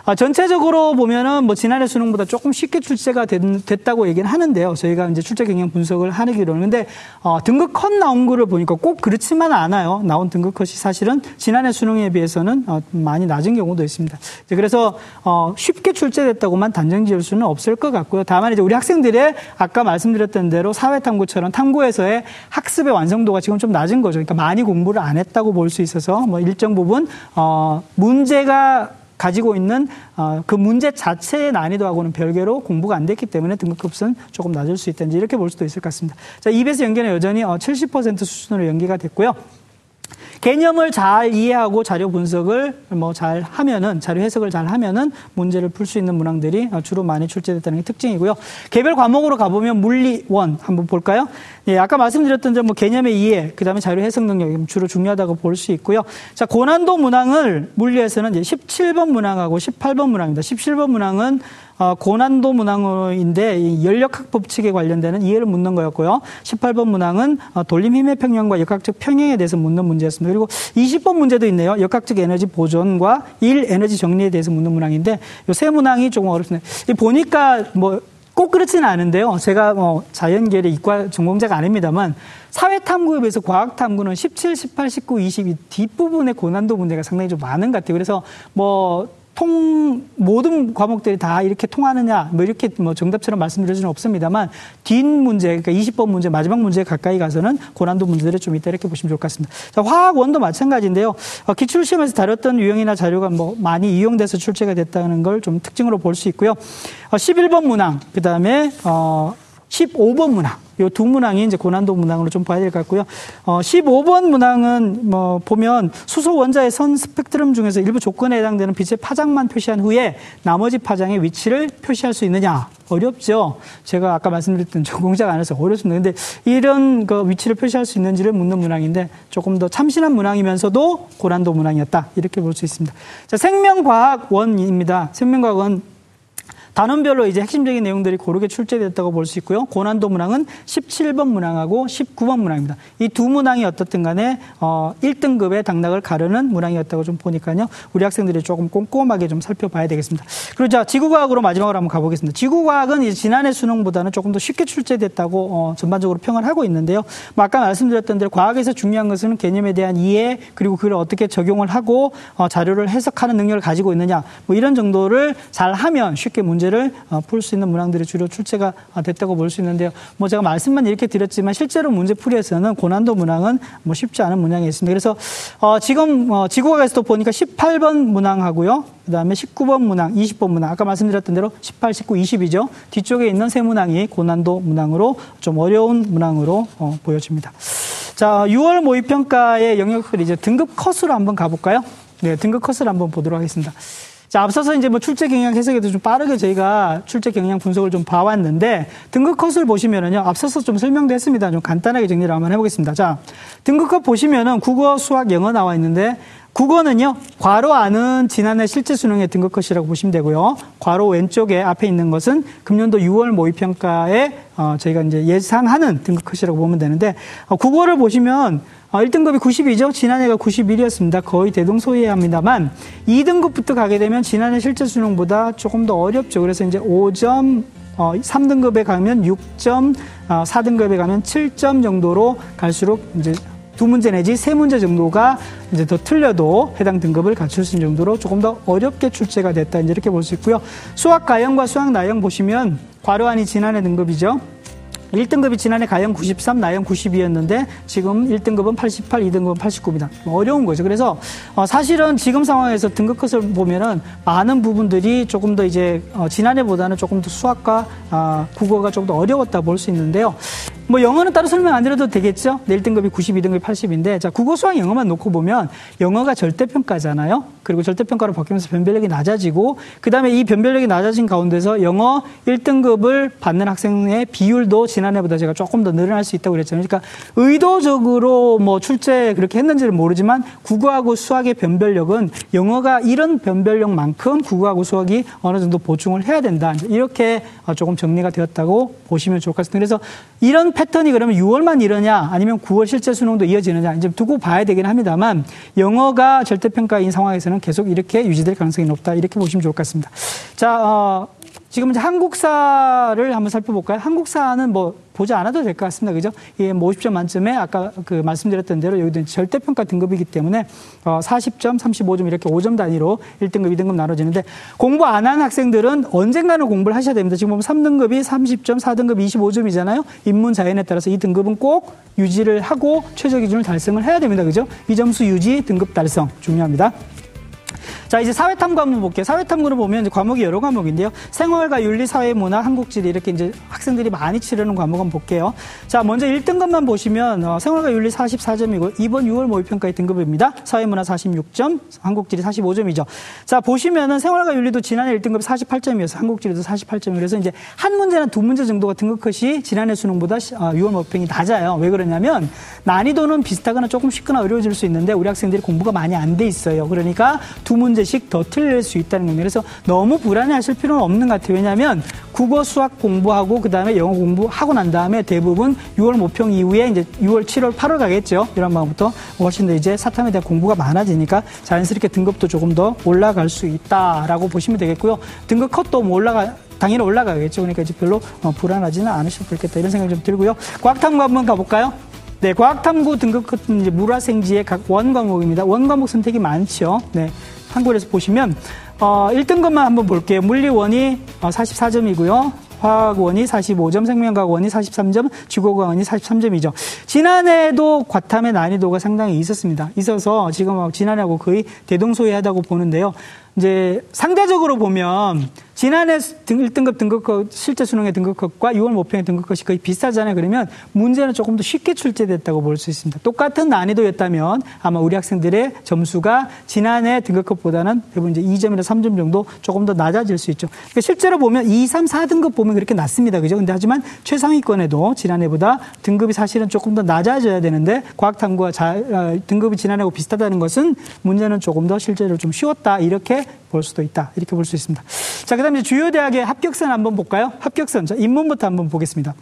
아, 전체적으로 보면은 뭐 지난해 수능보다 조금 쉽게 출제가 됐, 다고 얘기는 하는데요. 저희가 이제 출제 경향 분석을 하기로는 근데 어, 등급 컷 나온 거를 보니까 꼭 그렇지만 않아요. 나온 등급 컷이 사실은 지난해 수능에 비해서는 어, 많이 낮은 경우도 있습니다. 그래서 어, 쉽게 출제됐다고만 단정 지을 수는 없을 것 같고요. 다만 이제 우리 학생들의 아까 말씀드렸던 대로 사회 탐구처럼 탐구에서의 학습의 완성도가 지금 좀 낮은 거죠. 그러니까 많이 공부를 안 했다고 볼 수 있어서 뭐 일정 부분 어, 문제가 가지고 있는 어, 그 문제 자체의 난이도하고는 별개로 공부가 안 됐기 때문에 등급급은 조금 낮을 수 있다든지 이렇게 볼 수도 있을 것 같습니다. 자, EBS 연계는 여전히 70% 어, 수준으로 연계가 됐고요. 개념을 잘 이해하고 자료 분석을 뭐 잘 하면은 자료 해석을 잘 하면은 문제를 풀 수 있는 문항들이 주로 많이 출제됐다는 게 특징이고요. 개별 과목으로 가보면 물리 원 한번 볼까요? 예, 아까 말씀드렸던 점 뭐 개념의 이해, 그다음에 자료 해석 능력이 주로 중요하다고 볼 수 있고요. 자, 고난도 문항을 물리에서는 이제 17번 문항하고 18번 문항입니다. 17번 문항은 어, 고난도 문항인데 연력학 법칙에 관련되는 이해를 묻는 거였고요. 18번 문항은 어, 돌림 힘의 평형과 역학적 평형에 대해서 묻는 문제였습니다. 그리고 20번 문제도 있네요. 역학적 에너지 보존과 일 에너지 정리에 대해서 묻는 문항인데 이세 문항이 조금 어렵습니다. 보니까 뭐 꼭 그렇지는 않은데요. 제가 뭐 자연계의 이과 전공자가 아닙니다만 사회 탐구에 비해서 과학 탐구는 17, 18, 19, 20이 뒷부분의 고난도 문제가 상당히 좀 많은 것 같아요. 그래서 뭐 통, 모든 과목들이 다 이렇게 통하느냐, 뭐 이렇게 뭐 정답처럼 말씀드릴 수는 없습니다만, 뒷 문제, 그러니까 20번 문제, 마지막 문제 가까이 가서는 고난도 문제들을 좀 이따 이렇게 보시면 좋을 것 같습니다. 자, 화학 원도 마찬가지인데요. 어, 기출 시험에서 다뤘던 유형이나 자료가 뭐 많이 이용돼서 출제가 됐다는 걸 좀 특징으로 볼 수 있고요. 어, 11번 문항, 그 다음에, 어, 15번 문항. 요 두 문항이 이제 고난도 문항으로 좀 봐야 될 것 같고요. 어, 15번 문항은 뭐 보면 수소 원자의 선 스펙트럼 중에서 일부 조건에 해당되는 빛의 파장만 표시한 후에 나머지 파장의 위치를 표시할 수 있느냐. 어렵죠. 제가 아까 말씀드렸던 전공자가 아니라서 어렵습니다. 근데 이런 그 위치를 표시할 수 있는지를 묻는 문항인데 조금 더 참신한 문항이면서도 고난도 문항이었다. 이렇게 볼 수 있습니다. 자, 생명과학 원입니다. 생명과학은 단원별로 이제 핵심적인 내용들이 고르게 출제됐다고 볼 수 있고요. 고난도 문항은 17번 문항하고 19번 문항입니다. 이 두 문항이 어떻든 간에 어 1등급의 당락을 가르는 문항이었다고 좀 보니까요. 우리 학생들이 조금 꼼꼼하게 좀 살펴봐야 되겠습니다. 그리고 자, 지구과학으로 마지막으로 한번 가보겠습니다. 지구과학은 이제 지난해 수능보다는 조금 더 쉽게 출제됐다고 어 전반적으로 평을 하고 있는데요. 뭐 아까 말씀드렸던 대로 과학에서 중요한 것은 개념에 대한 이해 그리고 그걸 어떻게 적용을 하고 어 자료를 해석하는 능력을 가지고 있느냐 뭐 이런 정도를 잘 하면 쉽게 문제 를 어, 풀수 있는 문항들이 주로 출제가 어, 됐다고 볼 수 있는데요. 뭐 제가 말씀만 이렇게 드렸지만 실제로 문제 풀이에서는 고난도 문항은 뭐 쉽지 않은 문항이 있습니다. 그래서 어 지금 어 지구과학에서도 보니까 18번 문항하고요. 그다음에 19번 문항, 20번 문항 아까 말씀드렸던 대로 18, 19, 20이죠. 뒤쪽에 있는 세 문항이 고난도 문항으로 좀 어려운 문항으로 어, 보여집니다. 자, 6월 모의평가의 영역을 이제 등급 컷으로 한번 가볼까요? 네, 등급 컷을 한번 보도록 하겠습니다. 자, 앞서서 이제 뭐 출제 경향 해석에도 좀 빠르게 저희가 출제 경향 분석을 좀 봐왔는데 등급 컷을 보시면은요, 앞서서 좀 설명도 했습니다. 좀 간단하게 정리를 한번 해보겠습니다. 자, 등급 컷 보시면은 국어, 수학, 영어 나와 있는데 국어는요, 괄호 안은 지난해 실제 수능의 등급 컷이라고 보시면 되고요. 괄호 왼쪽에 앞에 있는 것은 금년도 6월 모의평가에 어, 저희가 이제 예상하는 등급 컷이라고 보면 되는데 어, 국어를 보시면 어, 1등급이 90이죠. 지난해가 91이었습니다. 거의 대동소이합니다만 2등급부터 가게 되면 지난해 실제 수능보다 조금 더 어렵죠. 그래서 이제 5점 어, 3등급에 가면 6점, 어, 4등급에 가면 7점 정도로 갈수록 이제 두 문제 내지 세 문제 정도가 이제 더 틀려도 해당 등급을 갖출 수 있는 정도로 조금 더 어렵게 출제가 됐다. 이제 이렇게 볼 수 있고요. 수학 가형과 수학 나형 보시면 괄호안이 지난해 등급이죠. 1등급이 지난해 가형 93, 나형 92였는데 지금 1등급은 88, 2등급은 89입니다. 어려운 거죠. 그래서 어 사실은 지금 상황에서 등급 컷을 보면은 많은 부분들이 조금 더 이제 어 지난해보다는 조금 더 수학과 아 국어가 조금 더 어려웠다 볼 수 있는데요. 뭐 영어는 따로 설명 안 드려도 되겠죠? 내 1등급이 92등급이 80인데 자 국어 수학 영어만 놓고 보면 영어가 절대평가잖아요. 그리고 절대평가로 바뀌면서 변별력이 낮아지고 그다음에 이 변별력이 낮아진 가운데서 영어 1등급을 받는 학생의 비율도 지난 해보다 제가 조금 더 늘어날 수 있다고 그랬잖아요. 그러니까 의도적으로 뭐 출제 그렇게 했는지를 모르지만 국어하고 수학의 변별력은 영어가 이런 변별력만큼 국어하고 수학이 어느 정도 보충을 해야 된다. 이렇게 조금 정리가 되었다고 보시면 좋을 것 같습니다. 그래서 이런 패턴이 그러면 6월만 이러냐 아니면 9월 실제 수능도 이어지느냐 이제 두고 봐야 되긴 합니다만 영어가 절대평가인 상황에서는 계속 이렇게 유지될 가능성이 높다 이렇게 보시면 좋을 것 같습니다. 자, 어, 지금 이제 한국사를 한번 살펴볼까요? 한국사는 뭐 보지 않아도 될 것 같습니다. 그죠? 예, 뭐 50점 만점에 아까 그 말씀드렸던 대로 여기도 절대평가 등급이기 때문에 어, 40점, 35점 이렇게 5점 단위로 1등급, 2등급 나눠지는데 공부 안 한 학생들은 언젠가는 공부를 하셔야 됩니다. 지금 보면 3등급이 30점, 4등급 25점이잖아요. 인문 자연에 따라서 이 등급은 꼭 유지를 하고 최저 기준을 달성을 해야 됩니다. 그죠? 이 점수 유지, 등급 달성 중요합니다. 자, 이제 사회탐구 한번 볼게요. 사회탐구를 보면 이제 과목이 여러 과목인데요. 생활과 윤리, 사회, 문화, 한국지리 이렇게 이제 학생들이 많이 치르는 과목 한번 볼게요. 자, 먼저 1등급만 보시면 어, 생활과 윤리 44점이고 이번 6월 모의평가의 등급입니다. 사회, 문화 46점, 한국지리 45점이죠. 자, 보시면은 생활과 윤리도 지난해 1등급 48점이어서 한국지리도 48점. 그래서 이제 한 문제나 두 문제 정도가 등급 컷이 지난해 수능보다 6월 어, 모의평이 낮아요. 왜 그러냐면 난이도는 비슷하거나 조금 쉽거나 어려워질 수 있는데 우리 학생들이 공부가 많이 안 돼 있어요. 그러니까 두 문제 문제씩 더 틀릴 수 있다는 겁니다. 그래서 너무 불안해하실 필요는 없는 것 같아요. 왜냐하면 국어, 수학 공부하고 그 다음에 영어 공부하고 난 다음에 대부분 6월 모평 이후에 이제 6월, 7월, 8월 가겠죠. 이런 마음부터 훨씬 더 이제 사탐에 대한 공부가 많아지니까 자연스럽게 등급도 조금 더 올라갈 수 있다라고 보시면 되겠고요. 등급 컷도 뭐 올라가 당연히 올라가겠죠. 그러니까 이제 별로 어, 불안하지는 않으셔도 좋겠다 이런 생각이 좀 들고요. 과학탐구 한번 가볼까요? 네, 과학탐구 등급 컷은 이제 물화생지의 각 원 과목입니다. 원 과목 선택이 많죠. 네. 한국에서 보시면 어, 1등급만 한번 볼게요. 물리원이 어, 44점이고요. 화학원이 45점, 생명과학원이 43점, 지구과학원이 43점이죠. 지난해도 과탐의 난이도가 상당히 있었습니다. 있어서 지금 지난해하고 거의 대동소이하다고 보는데요. 이제 상대적으로 보면 지난해 1등급 등급컷 실제 수능의 등급컷과 6월 모평의 등급컷이 거의 비슷하잖아요. 그러면 문제는 조금 더 쉽게 출제됐다고 볼 수 있습니다. 똑같은 난이도였다면 아마 우리 학생들의 점수가 지난해 등급컷보다는 대부분 이제 2점이나 3점 정도 조금 더 낮아질 수 있죠. 그러니까 실제로 보면 2, 3, 4등급 보면 그렇게 낮습니다. 그죠? 근데 하지만 최상위권에도 지난해보다 등급이 사실은 조금 더 낮아져야 되는데 과학탐구와 자, 어, 등급이 지난해하고 비슷하다는 것은 문제는 조금 더 실제로 좀 쉬웠다. 이렇게 볼 수도 있다. 이렇게 볼 수 있습니다. 자, 그 다음에 주요 대학의 합격선 한번 볼까요? 합격선. 자, 입문부터 한번 보겠습니다.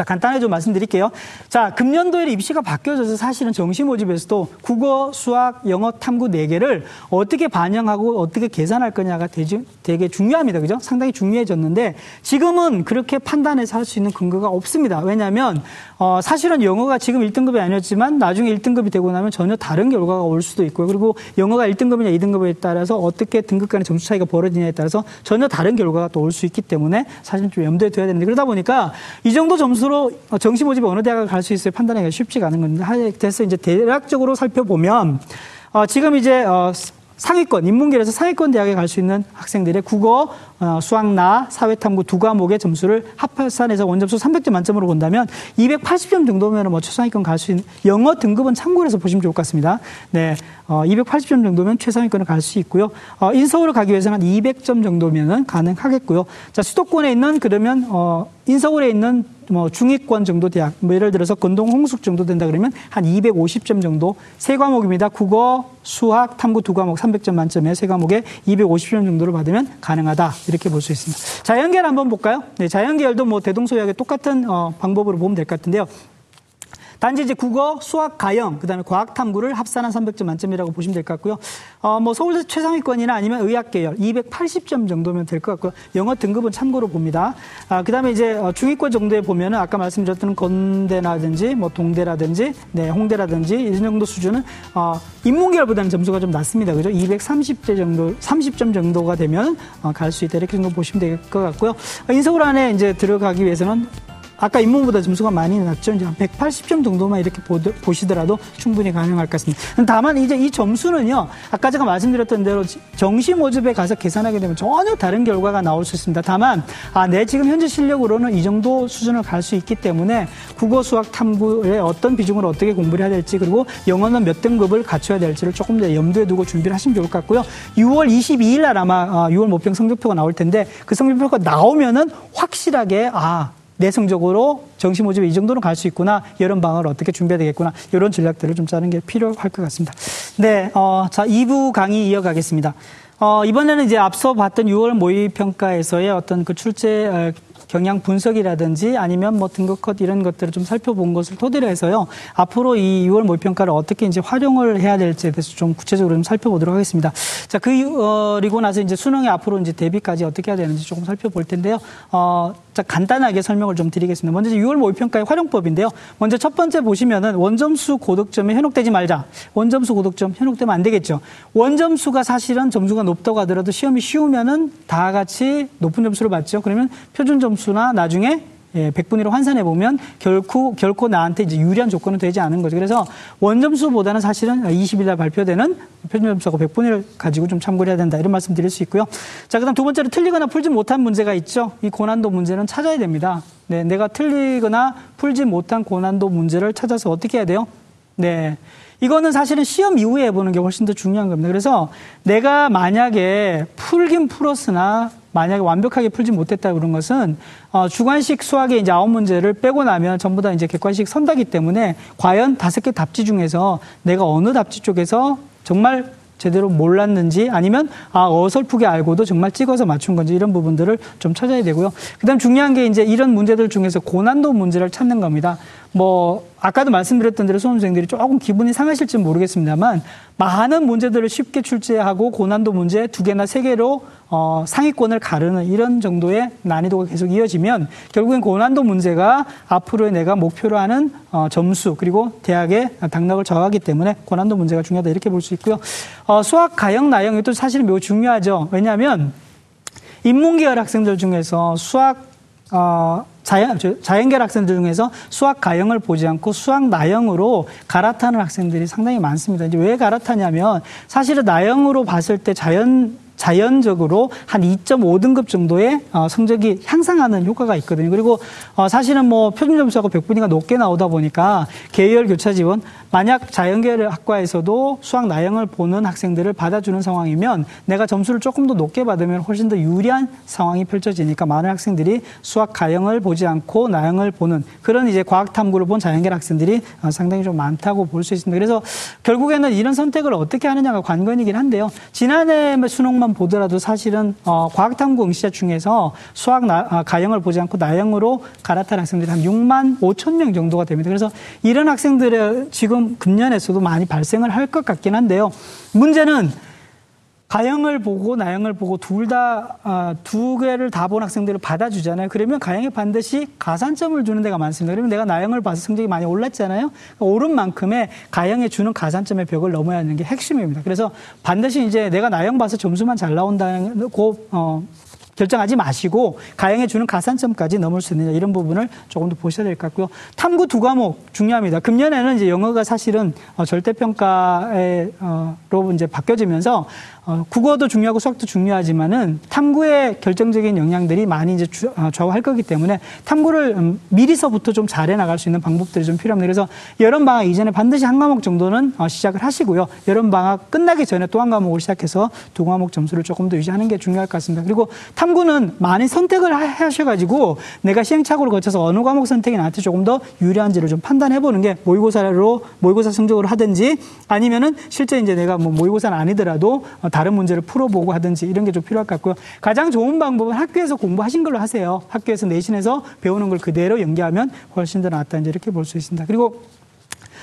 자, 간단하게 좀 말씀드릴게요. 자, 금년도에 입시가 바뀌어져서 사실은 정시 모집에서도 국어, 수학, 영어, 탐구 4개를 어떻게 반영하고 어떻게 계산할 거냐가 되게, 되게 중요합니다. 그죠? 상당히 중요해졌는데 지금은 그렇게 판단해서 할 수 있는 근거가 없습니다. 왜냐하면 어, 사실은 영어가 지금 1등급이 아니었지만 나중에 1등급이 되고 나면 전혀 다른 결과가 올 수도 있고요. 그리고 영어가 1등급이냐 2등급에 따라서 어떻게 등급 간의 점수 차이가 벌어지냐에 따라서 전혀 다른 결과가 또 올 수 있기 때문에 사실 좀 염두에 둬야 되는데 그러다 보니까 이 정도 점수로 정시 모집에 어느 대학을 갈 수 있어요 판단하기가 쉽지가 않은 건데 그래서 이제 대략적으로 살펴보면 어, 지금 이제 어, 상위권, 인문계에서 상위권 대학에 갈 수 있는 학생들의 국어, 어, 수학, 나, 사회탐구 두 과목의 점수를 합산해서 원점수 300점 만점으로 본다면 280점 정도면 뭐 최상위권 갈 수 있는 영어 등급은 참고로 해서 보시면 좋을 것 같습니다. 네. 어, 280점 정도면 최상위권을 갈 수 있고요. 어, 인서울을 가기 위해서는 한 200점 정도면은 가능하겠고요. 자, 수도권에 있는 그러면 어, 인서울에 있는 뭐 중위권 정도 대학, 뭐 예를 들어서 건동 홍숙 정도 된다 그러면 한 250점 정도 세 과목입니다. 국어, 수학, 탐구 두 과목 300점 만점에 세 과목에 250점 정도를 받으면 가능하다. 이렇게 볼 수 있습니다. 자연계열 한번 볼까요? 네, 자연계열도 뭐 대동소이하게 똑같은 어, 방법으로 보면 될 것 같은데요. 단지 이제 국어, 수학, 가형, 그다음에 과학 탐구를 합산한 300점 만점이라고 보시면 될 것 같고요. 어, 뭐 서울대 최상위권이나 아니면 의학 계열 280점 정도면 될 것 같고요. 영어 등급은 참고로 봅니다. 아, 그다음에 이제 어, 중위권 정도에 보면은 아까 말씀드렸던 건대라든지 뭐 동대라든지 네, 홍대라든지 이 정도 수준은 어, 인문계열보다는 점수가 좀 낮습니다. 그죠? 230대 정도, 30점 정도가 되면 어, 갈수 있다 이렇게 정도 보시면 될 것 같고요. 인서울 안에 이제 들어가기 위해서는 아까 인문보다 점수가 많이 낮죠. 이제 한 180점 정도만 이렇게 보 시더라도 충분히 가능할 것 같습니다. 다만 이제 이 점수는요, 아까 제가 말씀드렸던 대로 정시 모집에 가서 계산하게 되면 전혀 다른 결과가 나올 수 있습니다. 다만, 아, 내 지금 현재 실력으로는 이 정도 수준을 갈 수 있기 때문에 국어, 수학, 탐구에 어떤 비중으로 어떻게 공부를 해야 될지 그리고 영어는 몇 등급을 갖춰야 될지를 조금 더 염두에 두고 준비를 하시면 좋을 것 같고요. 6월 22일 날 아마 6월 아, 모평 성적표가 나올 텐데 그 성적표가 나오면은 확실하게 아, 내성적으로 정시 모집에 이 정도는 갈 수 있구나. 이런 방을 어떻게 준비해야 되겠구나. 이런 전략들을 좀 짜는 게 필요할 것 같습니다. 네, 어, 자, 2부 강의 이어가겠습니다. 어, 이번에는 이제 앞서 봤던 6월 모의 평가에서의 어떤 그 출제 어, 경향 분석이라든지 아니면 뭐 등급 컷 이런 것들을 좀 살펴본 것을 토대로 해서요. 앞으로 이 6월 모의평가를 어떻게 이제 활용을 해야 될지에 대해서 좀 구체적으로 좀 살펴보도록 하겠습니다. 자, 그, 어, 그리고 나서 이제 수능에 앞으로 이제 대비까지 어떻게 해야 되는지 조금 살펴볼 텐데요. 어, 자, 간단하게 설명을 좀 드리겠습니다. 먼저 6월 모의평가의 활용법인데요. 먼저 첫 번째 보시면은 원점수 고득점에 현혹되지 말자. 원점수 고득점 현혹되면 안 되겠죠. 원점수가 사실은 점수가 높다고 하더라도 시험이 쉬우면은 다 같이 높은 점수를 받죠. 그러면 표준 점수나 나중에 예, 100분위로 환산해 보면 결코 결코 나한테 이제 유리한 조건은 되지 않은 거죠. 그래서 원점수보다는 사실은 20일 날 발표되는 표준 점수하고 100분위를 가지고 좀 참고를 해야 된다. 이런 말씀 드릴 수 있고요. 자, 그다음 두 번째로 틀리거나 풀지 못한 문제가 있죠. 이 고난도 문제는 찾아야 됩니다. 네, 내가 틀리거나 풀지 못한 고난도 문제를 찾아서 어떻게 해야 돼요? 네. 이거는 사실은 시험 이후에 해보는 게 훨씬 더 중요한 겁니다. 그래서 내가 만약에 풀긴 풀었으나 만약에 완벽하게 풀지 못했다 그런 것은 어, 주관식 수학의 이제 아홉 문제를 빼고 나면 전부 다 이제 객관식 선다기 때문에 과연 다섯 개 답지 중에서 내가 어느 답지 쪽에서 정말 제대로 몰랐는지 아니면 아 어설프게 알고도 정말 찍어서 맞춘 건지 이런 부분들을 좀 찾아야 되고요. 그다음 중요한 게 이제 이런 문제들 중에서 고난도 문제를 찾는 겁니다. 뭐 아까도 말씀드렸던 대로 수험생들이 조금 기분이 상하실지 모르겠습니다만 많은 문제들을 쉽게 출제하고 고난도 문제 두 개나 세 개로 어, 상위권을 가르는 이런 정도의 난이도가 계속 이어지면 결국엔 고난도 문제가 앞으로의 내가 목표로 하는 어, 점수 그리고 대학의 당락을 정하기 때문에 고난도 문제가 중요하다 이렇게 볼 수 있고요. 어, 수학 가형 나형 이것도 사실은 매우 중요하죠. 왜냐하면 인문계열 학생들 중에서 수학 어, 자연, 자연계열 학생들 중에서 수학 가형을 보지 않고 수학 나형으로 갈아타는 학생들이 상당히 많습니다. 이제 왜 갈아타냐면 사실은 나형으로 봤을 때 자연 자연적으로 한 2.5등급 정도의 어, 성적이 향상하는 효과가 있거든요. 그리고 어, 사실은 뭐 표준 점수하고 100분위가 높게 나오다 보니까 계열 교차 지원 만약 자연계열 학과에서도 수학 나영을 보는 학생들을 받아주는 상황이면 내가 점수를 조금 더 높게 받으면 훨씬 더 유리한 상황이 펼쳐지니까 많은 학생들이 수학 가영을 보지 않고 나영을 보는 그런 이제 과학 탐구를 본 자연계열 학생들이 어, 상당히 좀 많다고 볼 수 있습니다. 그래서 결국에는 이런 선택을 어떻게 하느냐가 관건이긴 한데요. 지난해 수능만 보더라도 사실은 어, 과학 탐구 응시자 중에서 수학 나, 아, 가영을 보지 않고 나영으로 갈아탄 학생들이 한 6만 5천 명 정도가 됩니다. 그래서 이런 학생들의 지금 금년에서도 많이 발생을 할 것 같긴 한데요. 문제는 가영을 보고 나영을 보고 둘 다두 아, 개를 다 본 학생들을 받아주잖아요. 그러면 가영에 반드시 가산점을 주는 데가 많습니다. 그러면 내가 나영을 봐서 성적이 많이 올랐잖아요. 그러니까 오른 만큼의 가영에 주는 가산점의 벽을 넘어야 하는 게 핵심입니다. 그래서 반드시 이제 내가 나영 봐서 점수만 잘 나온다는 고 어, 결정하지 마시고 가영해 주는 가산점까지 넘을 수 있느냐 이런 부분을 조금 더 보셔야 될 것 같고요. 탐구 두 과목 중요합니다. 금년에는 이제 영어가 사실은 어, 절대평가로 이제 바뀌어지면서 어, 국어도 중요하고 수학도 중요하지만은 탐구의 결정적인 영향들이 많이 이제 주, 어, 좌우할 거기 때문에 탐구를 음, 미리서부터 좀 잘해 나갈 수 있는 방법들이 좀 필요합니다. 그래서 여름 방학 이전에 반드시 한 과목 정도는 어, 시작을 하시고요. 여름 방학 끝나기 전에 또 한 과목을 시작해서 두 과목 점수를 조금 더 유지하는 게 중요할 것 같습니다. 그리고 탐구는 많이 선택을 하셔가지고 내가 시행착오를 거쳐서 어느 과목 선택이 나한테 조금 더 유리한지를 좀 판단해 보는 게 모의고사로 모의고사 성적으로 하든지 아니면은 실제 이제 내가 뭐 모의고사는 아니더라도 어, 다른 문제를 풀어보고 하든지 이런 게 좀 필요할 것 같고요. 가장 좋은 방법은 학교에서 공부하신 걸로 하세요. 학교에서 내신에서 배우는 걸 그대로 연계하면 훨씬 더 낫다 이제 이렇게 볼 수 있습니다. 그리고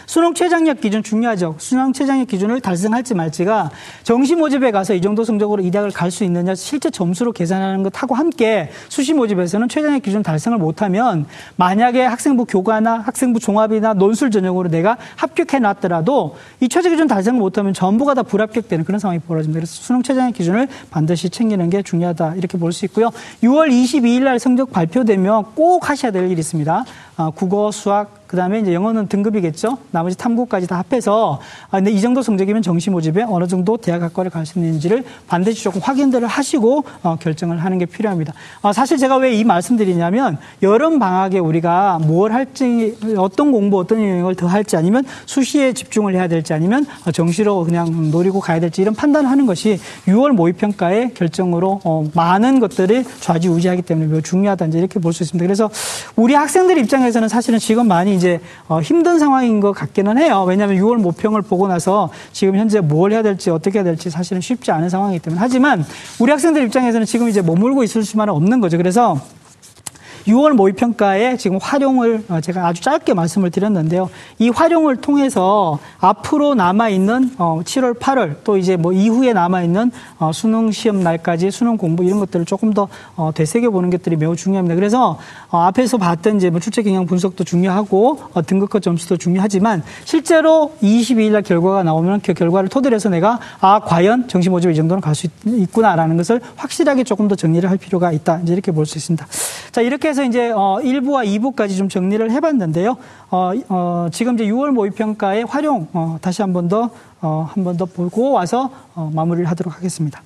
수능 최장력 기준 중요하죠. 수능 최장력 기준을 달성할지 말지가 정시 모집에 가서 이 정도 성적으로 이 대학을 갈 수 있느냐 실제 점수로 계산하는 것하고 함께 수시 모집에서는 최장력 기준 달성을 못하면 만약에 학생부 교과나 학생부 종합이나 논술 전형으로 내가 합격해 놨더라도 이 최저 기준 달성을 못하면 전부가 다 불합격되는 그런 상황이 벌어집니다. 그래서 수능 최장력 기준을 반드시 챙기는 게 중요하다 이렇게 볼 수 있고요. 6월 22일 날 성적 발표되면 꼭 하셔야 될 일이 있습니다. 아, 국어, 수학, 그 다음에 이제 영어는 등급이겠죠. 나머지 탐구까지 다 합해서 아, 근데 이 정도 성적이면 정시 모집에 어느 정도 대학 학과를 갈 수 있는지를 반드시 조금 확인들을 하시고 어, 결정을 하는 게 필요합니다. 어, 사실 제가 왜 이 말씀드리냐면 여름 방학에 우리가 뭘 할지 어떤 공부 어떤 영역을 더 할지 아니면 수시에 집중을 해야 될지 아니면 정시로 그냥 노리고 가야 될지 이런 판단을 하는 것이 6월 모의평가의 결정으로 어, 많은 것들을 좌지우지하기 때문에 매우 중요하다 이제 이렇게 볼 수 있습니다. 그래서 우리 학생들 입장에 서는 사실은 지금 많이 이제 어, 힘든 상황인 것 같기는 해요. 왜냐하면 6월 모평을 보고 나서 지금 현재 뭘 해야 될지 어떻게 해야 될지 사실은 쉽지 않은 상황이기 때문에 하지만 우리 학생들 입장에서는 지금 이제 머물고 있을 수만은 없는 거죠. 그래서 6월 모의평가에 지금 활용을 어, 제가 아주 짧게 말씀을 드렸는데요. 이 활용을 통해서 앞으로 남아있는 7월, 어, 8월 또 이제 뭐 이후에 남아있는 어, 수능 시험 날까지 수능 공부 이런 것들을 조금 더 되새겨보는 것들이 매우 중요합니다. 그래서 앞에서 봤던 이제 뭐 출제 경향 분석도 중요하고 등급컷 점수도 중요하지만 실제로 22일 날 결과가 나오면 그 결과를 토대로 해서 내가 아, 과연 정시 모집 이 정도는 갈 수 있구나라는 것을 확실하게 조금 더 정리를 할 필요가 있다. 이제 이렇게 볼 수 있습니다. 자, 이렇게 해서 그래서 이제 어 1부와 2부까지 좀 정리를 해봤는데요. 어, 어 지금 이제 6월 모의평가의 활용 어, 다시 한 번 더 어, 한 번 더 보고 와서 어, 마무리를 하도록 하겠습니다.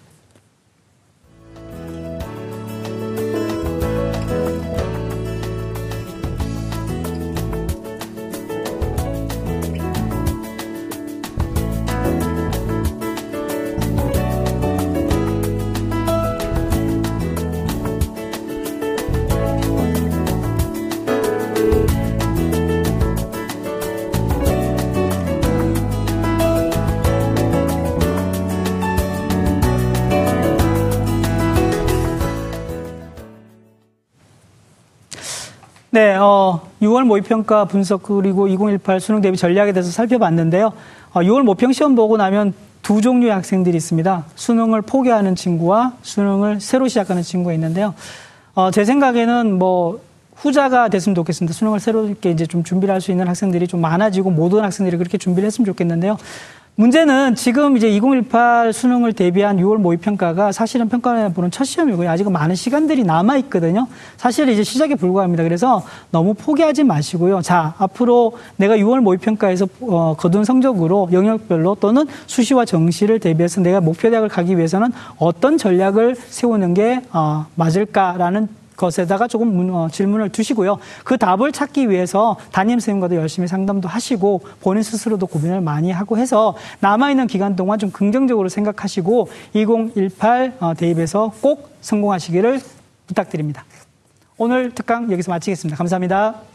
네, 어, 6월 모의평가 분석 그리고 2018 수능 대비 전략에 대해서 살펴봤는데요. 어, 6월 모평 시험 보고 나면 두 종류의 학생들이 있습니다. 수능을 포기하는 친구와 수능을 새로 시작하는 친구가 있는데요. 어, 제 생각에는 뭐 후자가 됐으면 좋겠습니다. 수능을 새롭게 이제 좀 준비를 할 수 있는 학생들이 좀 많아지고 모든 학생들이 그렇게 준비를 했으면 좋겠는데요. 문제는 지금 이제 2018 수능을 대비한 6월 모의평가가 사실은 평가를 보는 첫 시험이고요. 아직은 많은 시간들이 남아 있거든요. 사실 이제 시작에 불과합니다. 그래서 너무 포기하지 마시고요. 자, 앞으로 내가 6월 모의평가에서 어, 거둔 성적으로 영역별로 또는 수시와 정시를 대비해서 내가 목표 대학을 가기 위해서는 어떤 전략을 세우는 게 어, 맞을까라는 것에다가 조금 문- 어, 질문을 두시고요. 그 답을 찾기 위해서 담임 선생님과도 열심히 상담도 하시고 본인 스스로도 고민을 많이 하고 해서 남아있는 기간 동안 좀 긍정적으로 생각하시고 2018 어, 대입에서 꼭 성공하시기를 부탁드립니다. 오늘 특강 여기서 마치겠습니다. 감사합니다.